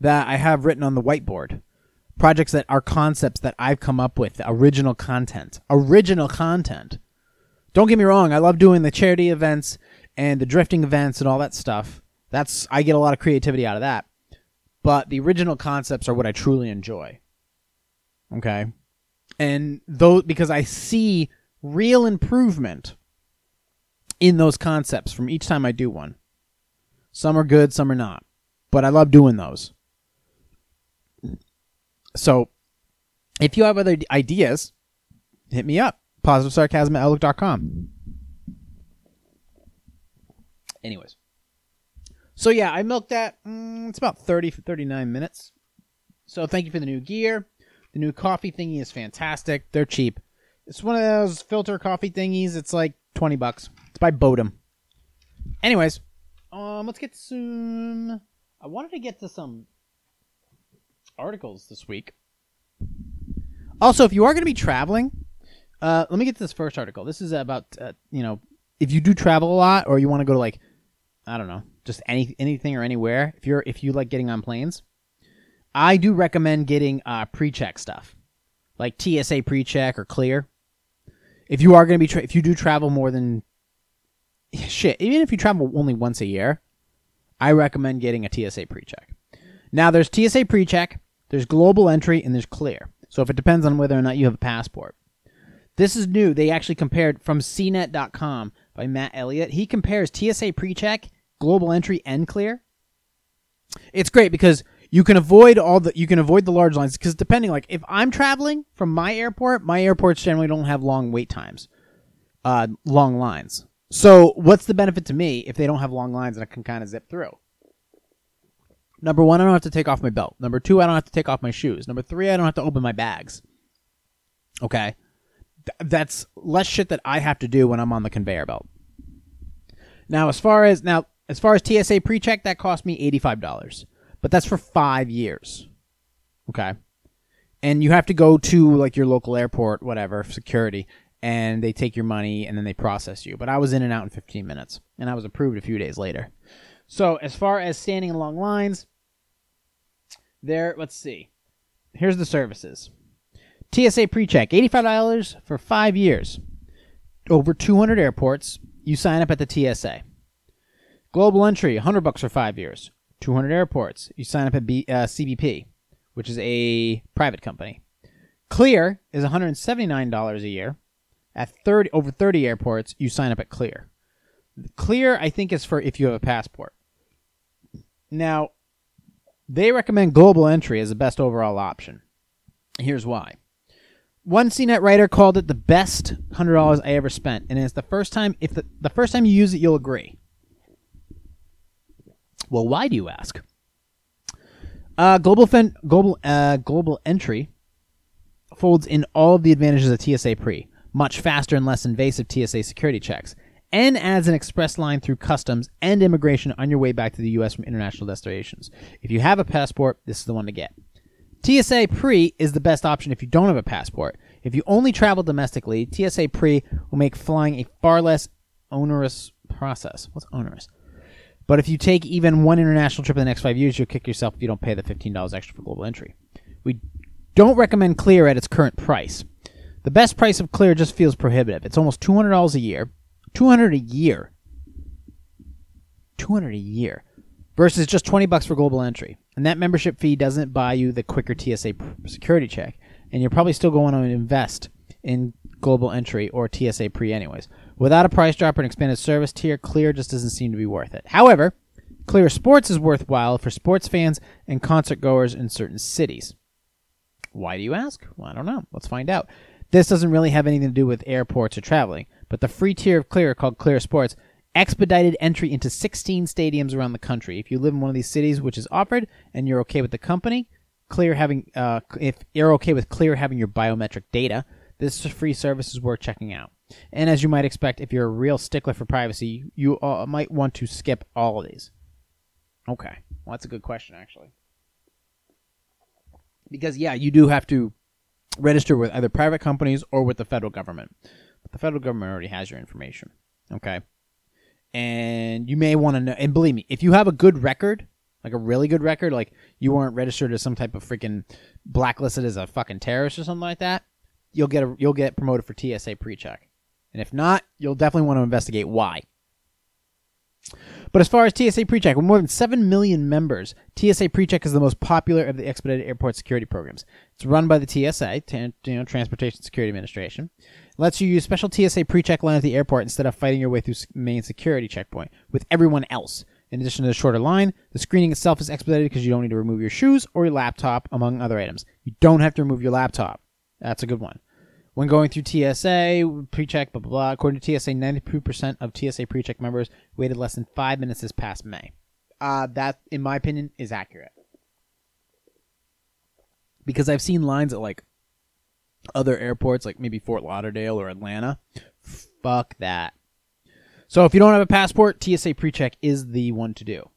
[SPEAKER 1] that I have written on the whiteboard. Projects that are concepts that I've come up with, original content, original content don't get me wrong, I love doing the charity events and the drifting events and all that stuff. That's I get a lot of creativity out of that. But the original concepts are what I truly enjoy. Okay? And those because I see real improvement in those concepts from each time I do one. Some are good, some are not. But I love doing those. So, if you have other ideas, hit me up positive sarcasm at outlook.com. Anyways. So yeah, I milked that. Mm, it's about 30, 39 minutes. So thank you for the new gear. The new coffee thingy is fantastic. They're cheap. It's one of those filter coffee thingies. It's like 20 bucks. It's by Bodum. Anyways, um, let's get some. I wanted to get to some articles this week. Also, if you are going to be traveling, uh, let me get to this first article. This is about uh, you know if you do travel a lot or you want to go to like I don't know just any anything or anywhere. If you're if you like getting on planes, I do recommend getting uh, pre-check stuff, like TSA pre-check or Clear. If you are going to be, tra- if you do travel more than *sighs* shit, even if you travel only once a year, I recommend getting a TSA pre-check. Now, there's TSA pre-check, there's global entry, and there's Clear. So if it depends on whether or not you have a passport. This is new. They actually compared from CNET.com by Matt Elliott. He compares TSA pre-check, global entry, and Clear. It's great because you can avoid all the you can avoid the large lines because depending like if I'm traveling from my airport, my airports generally don't have long wait times, uh, long lines. So what's the benefit to me if they don't have long lines and I can kind of zip through? Number one, I don't have to take off my belt. Number two, I don't have to take off my shoes. Number three, I don't have to open my bags. Okay, Th- that's less shit that I have to do when I'm on the conveyor belt. Now, as far as now, as far as TSA pre-check, that cost me eighty-five dollars, but that's for five years. Okay, and you have to go to like your local airport, whatever, security, and they take your money and then they process you. But I was in and out in fifteen minutes, and I was approved a few days later. So as far as standing in long lines, there. Let's see. Here's the services. TSA pre-check, $85 for five years. Over 200 airports. You sign up at the TSA. Global entry, 100 bucks for five years. 200 airports. You sign up at B, uh, CBP, which is a private company. Clear is $179 a year. At 30 over 30 airports, you sign up at Clear. Clear, I think, is for if you have a passport. Now, they recommend global entry as the best overall option. Here's why. One CNET writer called it the best hundred dollars I ever spent, and it's the first time. If the, the first time you use it, you'll agree. Well, why do you ask? Uh, global global uh, global entry folds in all of the advantages of TSA pre, much faster and less invasive TSA security checks, and adds an express line through customs and immigration on your way back to the U.S. from international destinations. If you have a passport, this is the one to get. TSA Pre is the best option if you don't have a passport. If you only travel domestically, TSA Pre will make flying a far less onerous process. What's onerous? But if you take even one international trip in the next five years, you'll kick yourself if you don't pay the $15 extra for global entry. We don't recommend Clear at its current price. The best price of Clear just feels prohibitive. It's almost $200 a year. 200 a year. 200 a year versus just 20 bucks for global entry. And that membership fee doesn't buy you the quicker TSA security check. And you're probably still going to invest in global entry or TSA pre anyways. Without a price drop or an expanded service tier, Clear just doesn't seem to be worth it. However, Clear Sports is worthwhile for sports fans and concert goers in certain cities. Why do you ask? Well, I don't know. Let's find out. This doesn't really have anything to do with airports or traveling, but the free tier of Clear called Clear Sports expedited entry into 16 stadiums around the country. If you live in one of these cities, which is offered, and you're okay with the company, Clear having, uh, if you're okay with Clear having your biometric data, this free service is worth checking out. And as you might expect, if you're a real stickler for privacy, you uh, might want to skip all of these. Okay, well that's a good question actually, because yeah, you do have to register with either private companies or with the federal government. But the federal government already has your information. Okay and you may want to know. And believe me, if you have a good record, like a really good record, like you weren't registered as some type of freaking blacklisted as a fucking terrorist or something like that, you'll get a, you'll get promoted for TSA pre-check. And if not, you'll definitely want to investigate why. But as far as TSA PreCheck, with more than 7 million members, TSA PreCheck is the most popular of the expedited airport security programs. It's run by the TSA, you know, Transportation Security Administration. Lets you use special TSA pre-check line at the airport instead of fighting your way through main security checkpoint with everyone else. In addition to the shorter line, the screening itself is expedited because you don't need to remove your shoes or your laptop, among other items. You don't have to remove your laptop. That's a good one. When going through TSA, pre-check, blah, blah, blah, according to TSA, 92% of TSA pre-check members waited less than five minutes this past May. Uh, that, in my opinion, is accurate. Because I've seen lines at, like, other airports, like maybe Fort Lauderdale or Atlanta. Fuck that. So if you don't have a passport, TSA pre-check is the one to do.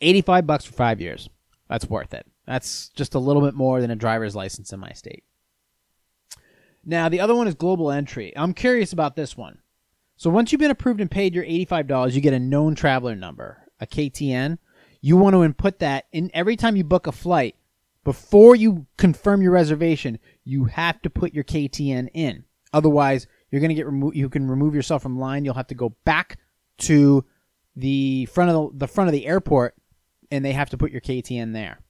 [SPEAKER 1] 85 bucks for five years. That's worth it. That's just a little bit more than a driver's license in my state. Now, the other one is global entry. I'm curious about this one. So once you've been approved and paid your $85, you get a known traveler number, a KTN. You want to input that in every time you book a flight. Before you confirm your reservation, you have to put your KTN in. Otherwise, you're going to get removed. You can remove yourself from line. You'll have to go back to the front of the, the front of the airport, and they have to put your KTN there.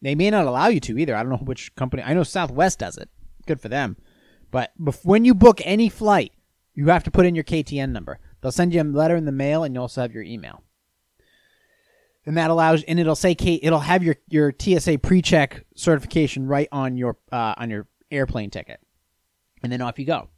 [SPEAKER 1] They may not allow you to either. I don't know which company. I know Southwest does it. Good for them. But when you book any flight, you have to put in your KTN number. They'll send you a letter in the mail, and you also have your email. And that allows, and it'll say K, it'll have your your TSA pre-check certification right on your uh, on your airplane ticket, and then off you go.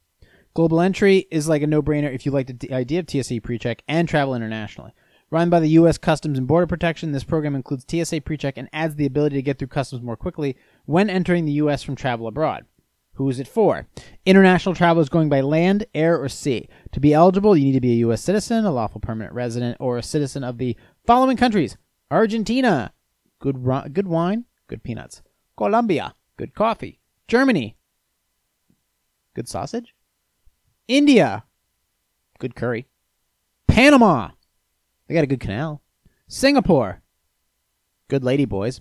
[SPEAKER 1] Global entry is like a no-brainer if you like the idea of TSA pre-check and travel internationally. Run by the U.S. Customs and Border Protection, this program includes TSA pre-check and adds the ability to get through customs more quickly when entering the U.S. from travel abroad. Who is it for? International travelers going by land, air, or sea. To be eligible, you need to be a U.S. citizen, a lawful permanent resident, or a citizen of the following countries Argentina, good, good wine, good peanuts. Colombia, good coffee. Germany, good sausage. India, good curry. Panama, they got a good canal. Singapore, good lady boys.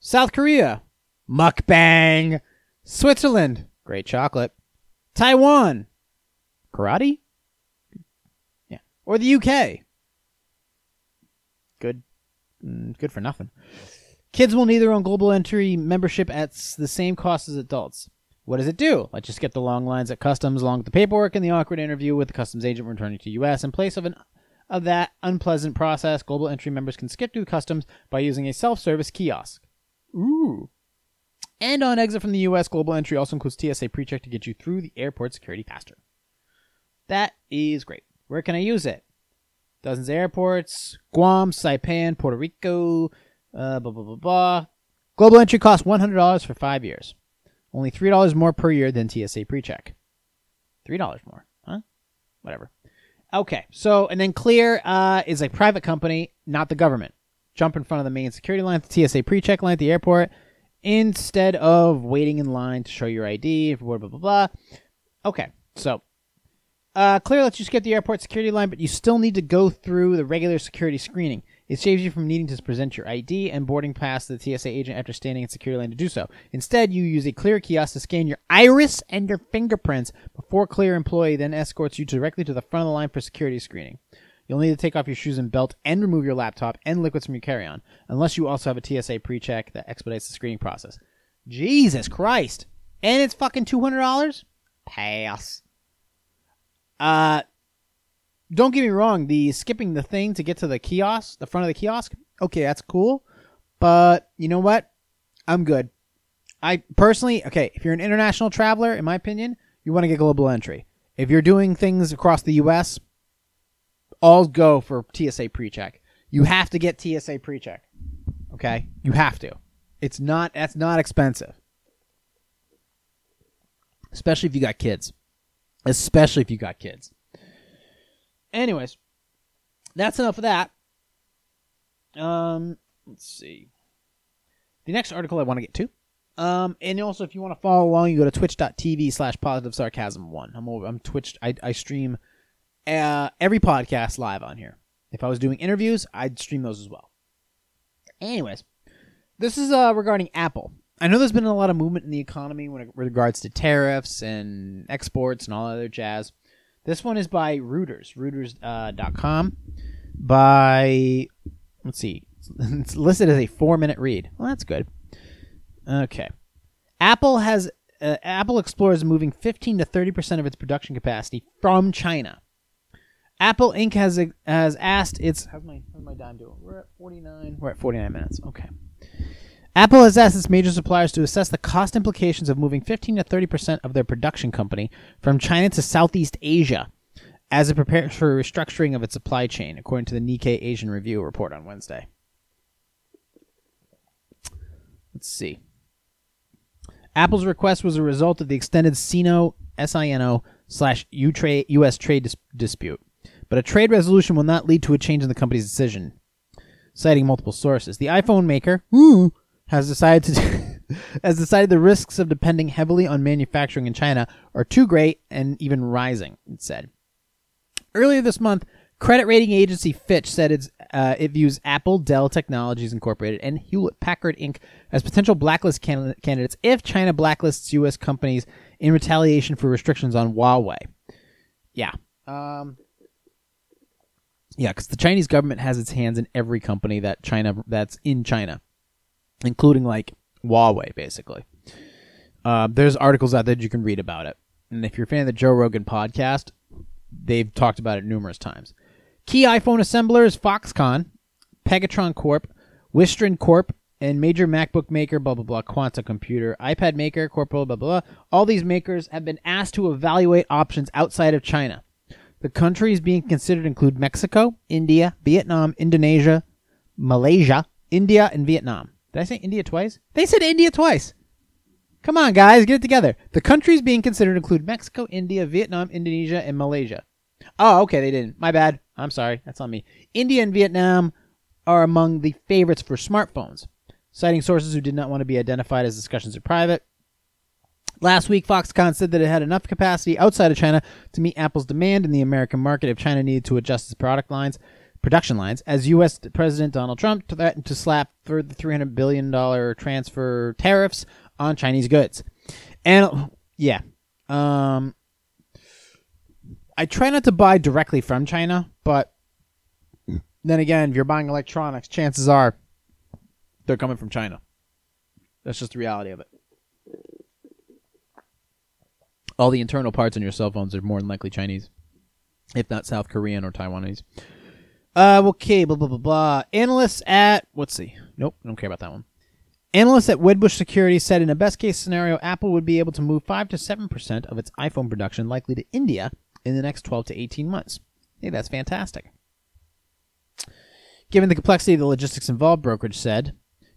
[SPEAKER 1] South Korea, mukbang. Switzerland, great chocolate. Taiwan, karate. Yeah, or the UK, Mm, good for nothing. Kids will need their own global entry membership at the same cost as adults. What does it do? Let's just get the long lines at customs, along with the paperwork and the awkward interview with the customs agent when returning to U.S. In place of an of that unpleasant process, global entry members can skip through customs by using a self-service kiosk. Ooh. And on exit from the U.S., global entry also includes TSA pre-check to get you through the airport security faster. That is great. Where can I use it? Dozens of airports: Guam, Saipan, Puerto Rico. Uh, blah blah blah blah. Global entry costs one hundred dollars for five years. Only three dollars more per year than TSA pre-check. Three dollars more, huh? Whatever. Okay, so and then Clear uh, is a private company, not the government. Jump in front of the main security line, the TSA pre-check line at the airport, instead of waiting in line to show your ID. Blah blah blah blah. Okay, so uh, Clear lets you skip the airport security line, but you still need to go through the regular security screening. It saves you from needing to present your ID and boarding pass to the TSA agent after standing in security line to do so. Instead, you use a Clear kiosk to scan your iris and your fingerprints before Clear employee then escorts you directly to the front of the line for security screening. You'll need to take off your shoes and belt and remove your laptop and liquids from your carry-on, unless you also have a TSA pre-check that expedites the screening process. Jesus Christ! And it's fucking two hundred dollars. Pass. Uh, don't get me wrong. The skipping the thing to get to the kiosk, the front of the kiosk. Okay, that's cool. But you know what? I'm good. I personally, okay, if you're an international traveler, in my opinion, you want to get global entry. If you're doing things across the U.S., all go for TSA pre-check. You have to get TSA pre-check. Okay, you have to. It's not. That's not expensive, especially if you got kids. Especially if you got kids. Anyways, that's enough of that. Um, let's see. The next article I want to get to. Um, and also if you want to follow along, you go to twitch.tv slash positive sarcasm one. I'm I'm Twitch. I, I stream uh, every podcast live on here. If I was doing interviews, I'd stream those as well. Anyways, this is uh, regarding Apple. I know there's been a lot of movement in the economy when it, with regards to tariffs and exports and all other jazz. This one is by Reuters, Reuters.com. by, let's see, *laughs* it's listed as a four minute read. Well, that's good. Okay. Apple has, uh, Apple explores moving 15 to 30% of its production capacity from China. Apple Inc. has has asked its how's my how's my dime doing? We're at 49. We're at 49 minutes. Okay. Apple has asked its major suppliers to assess the cost implications of moving 15 to 30 percent of their production company from China to Southeast Asia as it prepares for restructuring of its supply chain, according to the Nikkei Asian Review report on Wednesday. Let's see. Apple's request was a result of the extended Sino SINO slash U.S. trade dis- dispute, but a trade resolution will not lead to a change in the company's decision. Citing multiple sources, the iPhone maker ooh, has decided to *laughs* has decided the risks of depending heavily on manufacturing in China are too great and even rising. It said. Earlier this month, Credit rating agency Fitch said it's, uh, it views Apple, Dell Technologies Incorporated, and Hewlett Packard Inc. as potential blacklist can- candidates if China blacklists U.S. companies in retaliation for restrictions on Huawei. Yeah. Um, yeah, because the Chinese government has its hands in every company that China that's in China, including like Huawei, basically. Uh, there's articles out there that you can read about it, and if you're a fan of the Joe Rogan podcast, they've talked about it numerous times. Key iPhone assemblers: Foxconn, Pegatron Corp, Wistron Corp, and major MacBook maker, blah blah blah, Quanta Computer, iPad maker, Compal, blah blah blah. All these makers have been asked to evaluate options outside of China. The countries being considered include Mexico, India, Vietnam, Indonesia, Malaysia, India, and Vietnam. Did I say India twice? They said India twice. Come on, guys, get it together. The countries being considered include Mexico, India, Vietnam, Indonesia, and Malaysia. Oh, okay, they didn't. My bad. I'm sorry. That's on me. India and Vietnam are among the favorites for smartphones, citing sources who did not want to be identified as discussions are private. Last week, Foxconn said that it had enough capacity outside of China to meet Apple's demand in the American market if China needed to adjust its product lines, production lines, as U.S. President Donald Trump threatened to slap further $300 billion transfer tariffs on Chinese goods. And yeah, um, I try not to buy directly from China, but then again, if you're buying electronics, chances are they're coming from China. That's just the reality of it. All the internal parts on your cell phones are more than likely Chinese, if not South Korean or Taiwanese. Uh, okay, blah blah blah blah. Analysts at let's see. Nope, don't care about that one. Analysts at Wedbush Security said in a best case scenario, Apple would be able to move 5 to 7% of its iPhone production likely to India in the next 12 to 18 months. Hey, that's fantastic. Given the complexity of the logistics involved, brokerage said,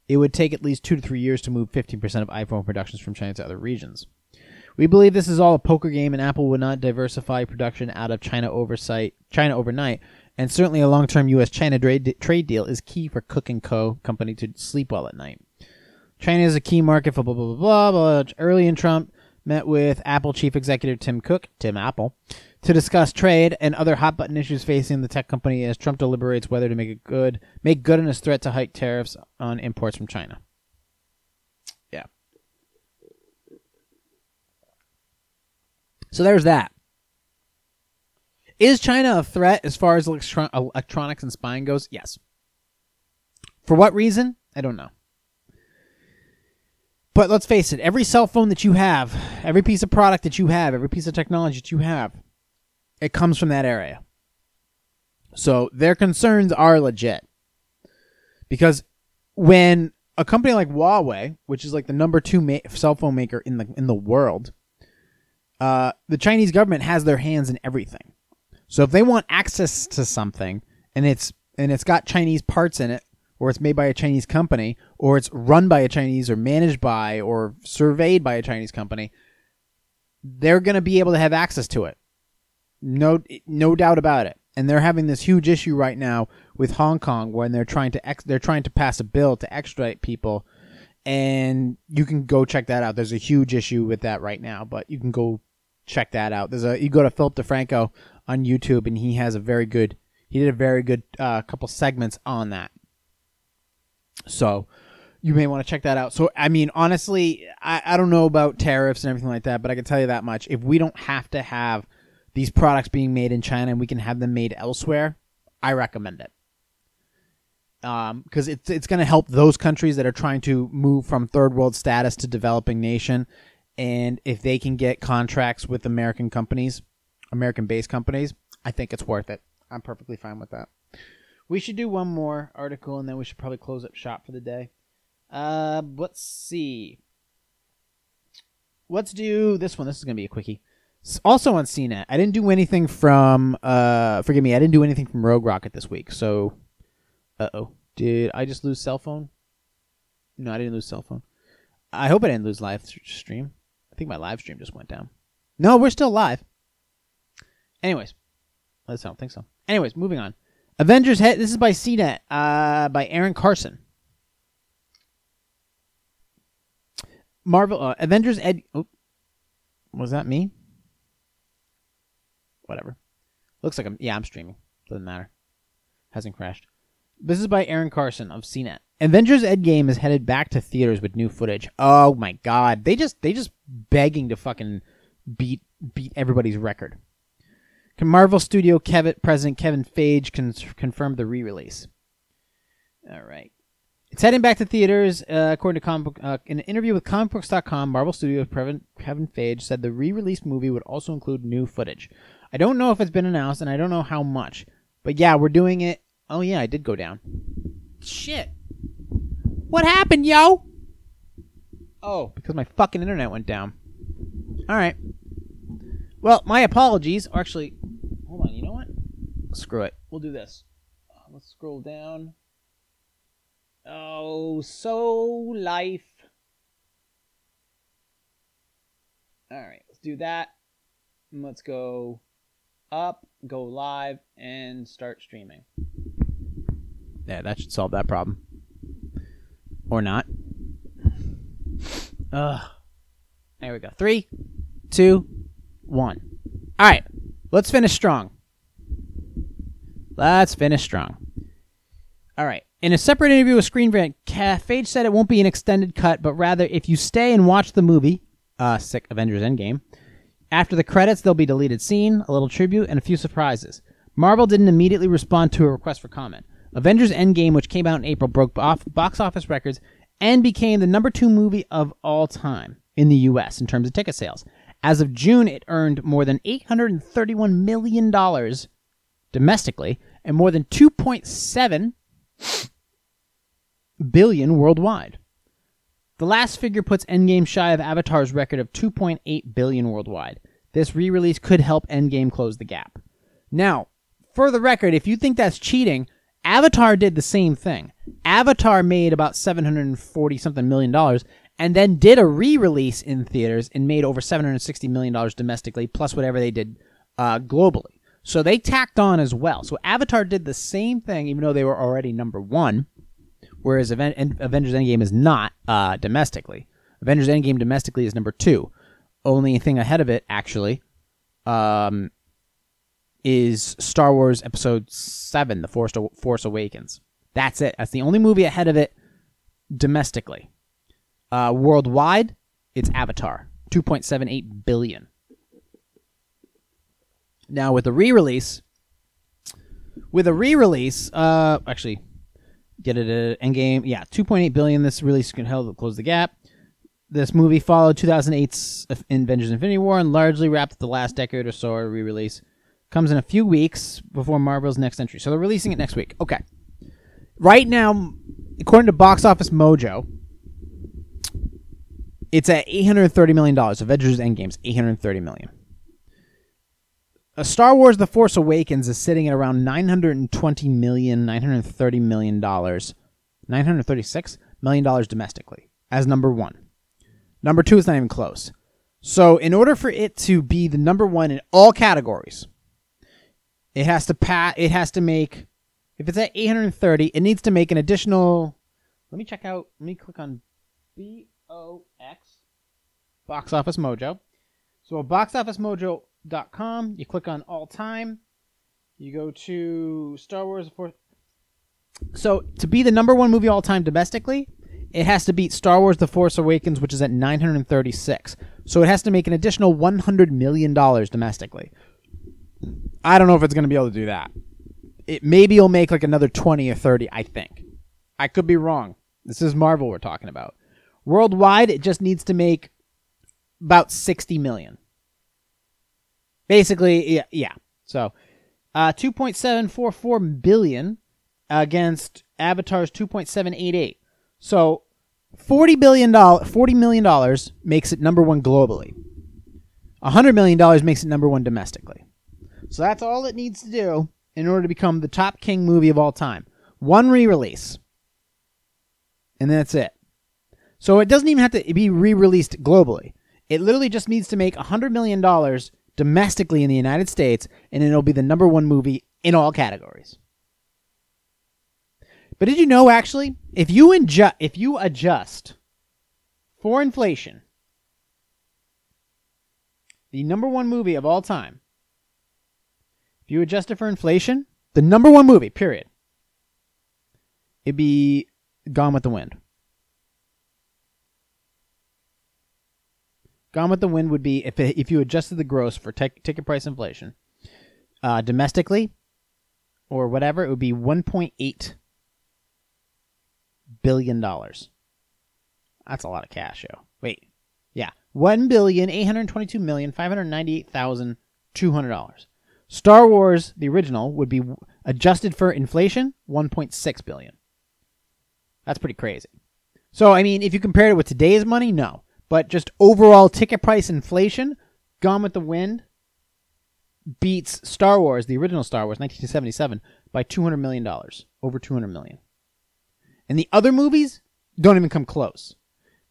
[SPEAKER 1] it would take at least two to three years to move 15% of iPhone productions from China to other regions. We believe this is all a poker game, and Apple would not diversify production out of China oversight, China overnight. And certainly, a long-term U.S.-China trade, trade deal is key for Cook Co. company to sleep well at night. China is a key market for blah blah blah blah. blah. Early in Trump met with Apple chief executive Tim Cook, Tim Apple, to discuss trade and other hot button issues facing the tech company as Trump deliberates whether to make it good make good on his threat to hike tariffs on imports from China. Yeah. So there's that. Is China a threat as far as electro- electronics and spying goes? Yes. For what reason? I don't know. But let's face it, every cell phone that you have, every piece of product that you have, every piece of technology that you have, it comes from that area. So their concerns are legit. Because when a company like Huawei, which is like the number two ma- cell phone maker in the in the world, uh, the Chinese government has their hands in everything. So if they want access to something and it's and it's got Chinese parts in it, or it's made by a Chinese company, or it's run by a Chinese, or managed by, or surveyed by a Chinese company, they're going to be able to have access to it. No, no doubt about it. And they're having this huge issue right now with Hong Kong when they're trying to ex- they're trying to pass a bill to extradite people, and you can go check that out. There's a huge issue with that right now, but you can go check that out. There's a you go to Philip DeFranco on YouTube, and he has a very good he did a very good uh, couple segments on that. So you may want to check that out. So, I mean, honestly, I, I don't know about tariffs and everything like that, but I can tell you that much. If we don't have to have these products being made in China and we can have them made elsewhere, I recommend it. Because um, it's, it's going to help those countries that are trying to move from third world status to developing nation. And if they can get contracts with American companies, American based companies, I think it's worth it. I'm perfectly fine with that. We should do one more article and then we should probably close up shop for the day. Uh, let's see. Let's do this one. This is going to be a quickie. Also on CNET, I didn't do anything from, uh, forgive me, I didn't do anything from Rogue Rocket this week. So, uh oh. Did I just lose cell phone? No, I didn't lose cell phone. I hope I didn't lose live stream. I think my live stream just went down. No, we're still live. Anyways, let's don't think so. Anyways, moving on. Avengers Head. This is by CNET, uh, by Erin Carson. Marvel uh, Avengers Ed. Oh, was that me? Whatever. Looks like I'm. Yeah, I'm streaming. Doesn't matter. Hasn't crashed. This is by Erin Carson of CNET. Avengers Endgame is headed back to theaters with new footage. Oh my god. They just they just begging to fucking beat beat everybody's record. Marvel Studio Kevin, President Kevin Feige con- confirmed the re-release. All right. It's heading back to theaters, uh, according to comic uh, in an interview with comicbooks.com. Marvel Studios President Kevin Feige said the re-released movie would also include new footage. I don't know if it's been announced, and I don't know how much, but yeah, we're doing it. Oh yeah, I did go down. Shit. What happened, yo? Oh, because my fucking internet went down. All right. Well, my apologies. Or actually, hold on. You know what? Screw it. We'll do this. Uh, Let's scroll down. Oh, so life. All right, let's do that. And Let's go up, go live, and start streaming. Yeah, that should solve that problem. Or not. Ugh. There we go. Three, two, one. All right, let's finish strong. Let's finish strong. All right. In a separate interview with Screen Rant, Ca- said it won't be an extended cut, but rather if you stay and watch the movie, uh, sick Avengers Endgame, after the credits there'll be deleted scene, a little tribute, and a few surprises. Marvel didn't immediately respond to a request for comment. Avengers Endgame, which came out in April, broke off box office records and became the number two movie of all time in the U.S. in terms of ticket sales. As of June, it earned more than $831 million domestically and more than 2.7 billion worldwide. The last figure puts Endgame shy of Avatar's record of 2.8 billion worldwide. This re-release could help Endgame close the gap. Now, for the record, if you think that's cheating, Avatar did the same thing. Avatar made about 740 something million dollars and then did a re-release in theaters and made over 760 million dollars domestically plus whatever they did uh, globally. So they tacked on as well. So Avatar did the same thing even though they were already number 1 whereas Aven- En- Avengers Endgame is not uh, domestically. Avengers Endgame domestically is number two. Only thing ahead of it, actually, um, is Star Wars Episode Seven: The Force Force Awakens. That's it. That's the only movie ahead of it domestically. Uh, worldwide, it's Avatar, two point seven eight billion. Now with the re-release, with a re-release, uh, actually, get it Endgame. Yeah, 2.8 billion. This release can help close the gap. This movie followed 2008's Avengers: Infinity War and largely wrapped the last decade or so. Re-release comes in a few weeks before Marvel's next entry, so they're releasing it next week. Okay. Right now, according to Box Office Mojo, it's at 830 million dollars. Avengers: Endgame's 830 million. A Star Wars: The Force Awakens is sitting at around 920 million, 930 million dollars, 936 million dollars domestically as number one. Number two is not even close. So, in order for it to be the number one in all categories, it has to pat. It has to make. If it's at 830, it needs to make an additional. Let me check out. Let me click on B O X Box Office Mojo. So, boxofficemojo.com. You click on all time. You go to Star Wars. For... So, to be the number one movie all time domestically, it has to beat Star Wars: The Force Awakens, which is at 936. So, it has to make an additional 100 million dollars domestically. I don't know if it's going to be able to do that. It maybe it'll make like another 20 or 30, I think. I could be wrong. This is Marvel we're talking about. Worldwide, it just needs to make about 60 million. Basically, yeah, yeah. So, uh 2.744 billion against Avatar's 2.788. So, 40 billion dollars 40 million dollars makes it number 1 globally. 100 million dollars makes it number 1 domestically. So that's all it needs to do in order to become the top king movie of all time. One re-release. And that's it. So it doesn't even have to be re-released globally. It literally just needs to make $100 million domestically in the United States, and it'll be the number one movie in all categories. But did you know, actually, if you, inju- if you adjust for inflation, the number one movie of all time, if you adjust it for inflation, the number one movie, period, it'd be Gone with the Wind. Gone with the Wind would be if it, if you adjusted the gross for tic- ticket price inflation, uh, domestically, or whatever, it would be 1.8 billion dollars. That's a lot of cash, yo. Wait, yeah, one billion eight hundred twenty-two million five hundred ninety-eight thousand two hundred dollars. Star Wars, the original, would be adjusted for inflation, one point six billion. That's pretty crazy. So, I mean, if you compare it with today's money, no. But just overall ticket price inflation, Gone with the Wind beats Star Wars, the original Star Wars, 1977, by $200 million. Over 200 million. And the other movies don't even come close.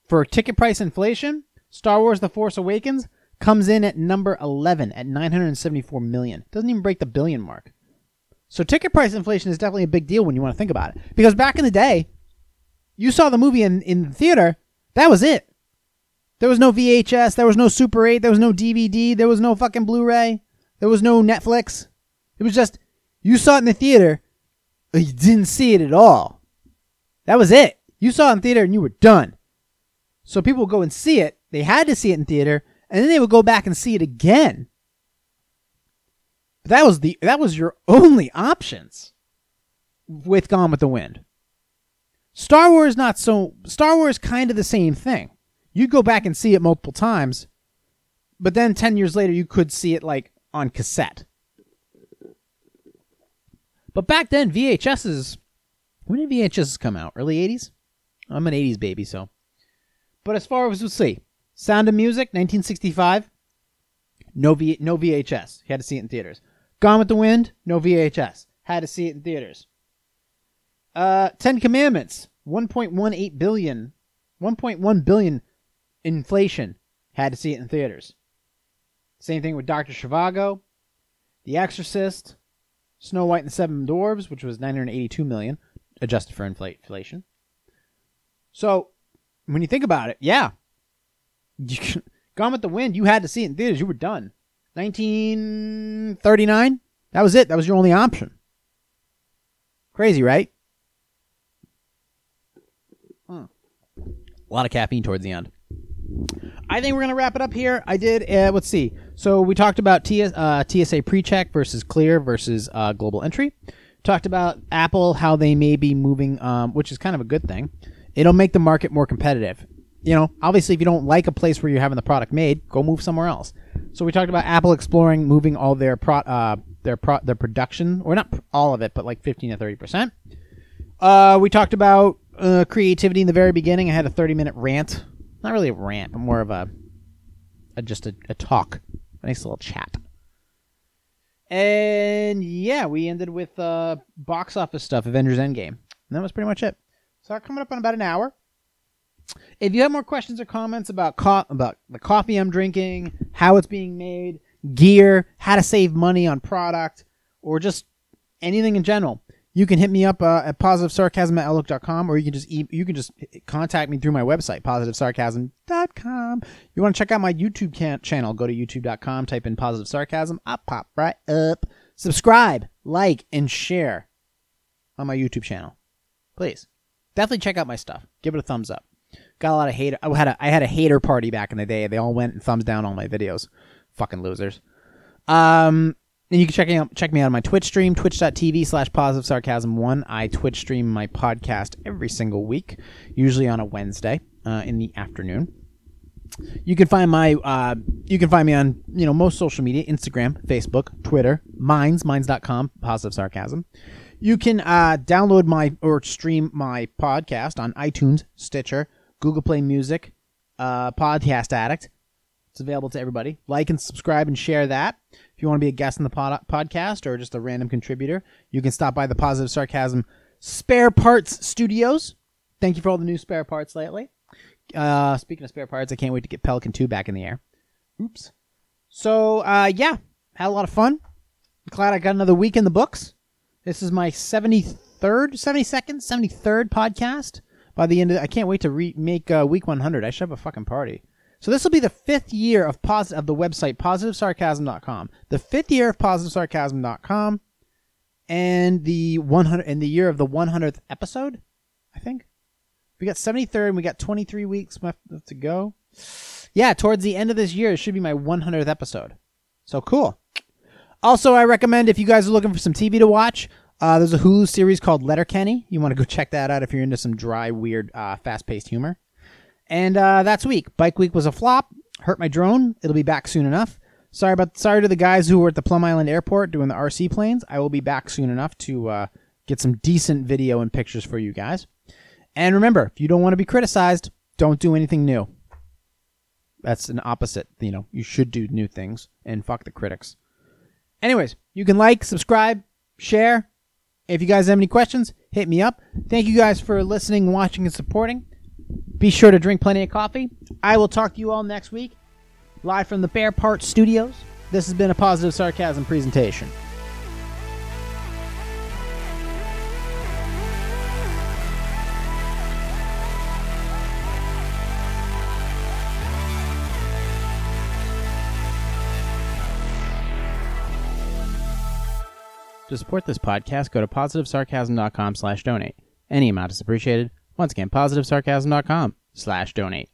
[SPEAKER 1] For ticket price inflation, Star Wars The Force Awakens comes in at number 11 at 974 million. Doesn't even break the billion mark. So ticket price inflation is definitely a big deal when you want to think about it. Because back in the day, you saw the movie in, in the theater, that was it. There was no VHS, there was no Super 8, there was no DVD, there was no fucking Blu-ray, there was no Netflix. It was just you saw it in the theater, you didn't see it at all. That was it. You saw it in theater and you were done. So people would go and see it. They had to see it in theater, and then they would go back and see it again. But that was the that was your only options with Gone with the Wind. Star Wars not so Star Wars kind of the same thing. You'd go back and see it multiple times, but then 10 years later you could see it like on cassette. But back then VHSs when did VHSs come out? Early 80s? I'm an 80s baby, so. But as far as we'll see, Sound of Music 1965 no v, no VHS. Had to see it in theaters. Gone with the Wind, no VHS. Had to see it in theaters. Uh, Ten Commandments, 1.18 billion, 1.1 billion inflation. Had to see it in theaters. Same thing with Doctor Zhivago, The Exorcist, Snow White and the Seven Dwarves, which was 982 million, adjusted for inflation. So, when you think about it, yeah, you, *laughs* Gone with the Wind, you had to see it in theaters. You were done. 1939, that was it. That was your only option. Crazy, right? Hmm. A lot of caffeine towards the end. I think we're gonna wrap it up here. I did. Uh, let's see. So we talked about TS, uh, TSA pre-check versus clear versus uh, global entry. Talked about Apple, how they may be moving, um, which is kind of a good thing. It'll make the market more competitive. You know, obviously, if you don't like a place where you're having the product made, go move somewhere else. So we talked about Apple exploring moving all their pro, uh, their pro, their production, or not all of it, but like 15 to 30 percent. Uh, we talked about uh, creativity in the very beginning. I had a 30 minute rant, not really a rant, but more of a, a just a, a talk, a nice little chat. And yeah, we ended with uh, box office stuff, Avengers Endgame. And that was pretty much it. So coming up on about an hour. If you have more questions or comments about co- about the coffee I'm drinking, how it's being made, gear, how to save money on product, or just anything in general, you can hit me up uh, at positivesarcasm at outlook.com or you can just e- you can just contact me through my website positivesarcasm.com you want to check out my youtube can- channel? Go to youtube.com type in positive sarcasm i'll pop right up. Subscribe like and share on my youtube channel please. Definitely check out my stuff. Give it a thumbs up. Got a lot of hate i had a, I had a hater party back in the day. They all went and thumbs down all my videos. Fucking losers. Um and you can check out check me out on my Twitch stream, twitch.tv slash positive sarcasm one. I Twitch stream my podcast every single week, usually on a Wednesday uh, in the afternoon. You can find my uh, you can find me on you know most social media, Instagram, Facebook, Twitter, Minds, minds.com, positive sarcasm. You can uh, download my or stream my podcast on iTunes, Stitcher, Google Play Music, uh, Podcast Addict. It's available to everybody. Like and subscribe and share that. If you want to be a guest in the pod- podcast or just a random contributor, you can stop by the Positive Sarcasm Spare Parts Studios. Thank you for all the new spare parts lately. Uh, speaking of spare parts, I can't wait to get Pelican 2 back in the air. Oops. So, uh, yeah, had a lot of fun. Glad I got another week in the books. This is my 73rd, 72nd, 73rd podcast. By the end of I can't wait to re- make uh, week 100. I should have a fucking party. So this will be the fifth year of posit- of the website positivesarcasm.com. The fifth year of positivesarcasm.com. and the 100 in the year of the 100th episode, I think. We got 73rd and we got 23 weeks left to go. Yeah, towards the end of this year, it should be my 100th episode. So cool. Also, I recommend if you guys are looking for some TV to watch, uh, there's a Hulu series called Letterkenny. You want to go check that out if you're into some dry, weird, uh, fast-paced humor. And uh, that's week. Bike week was a flop. Hurt my drone. It'll be back soon enough. Sorry about sorry to the guys who were at the Plum Island Airport doing the RC planes. I will be back soon enough to uh, get some decent video and pictures for you guys. And remember, if you don't want to be criticized, don't do anything new. That's an opposite. You know, you should do new things and fuck the critics. Anyways, you can like, subscribe, share. If you guys have any questions, hit me up. Thank you guys for listening, watching, and supporting. Be sure to drink plenty of coffee. I will talk to you all next week, live from the Spare Part Studios. This has been a positive sarcasm presentation. To support this podcast, go to positivesarcasm.com slash donate. Any amount is appreciated. Once again, positivesarcasm.com slash donate.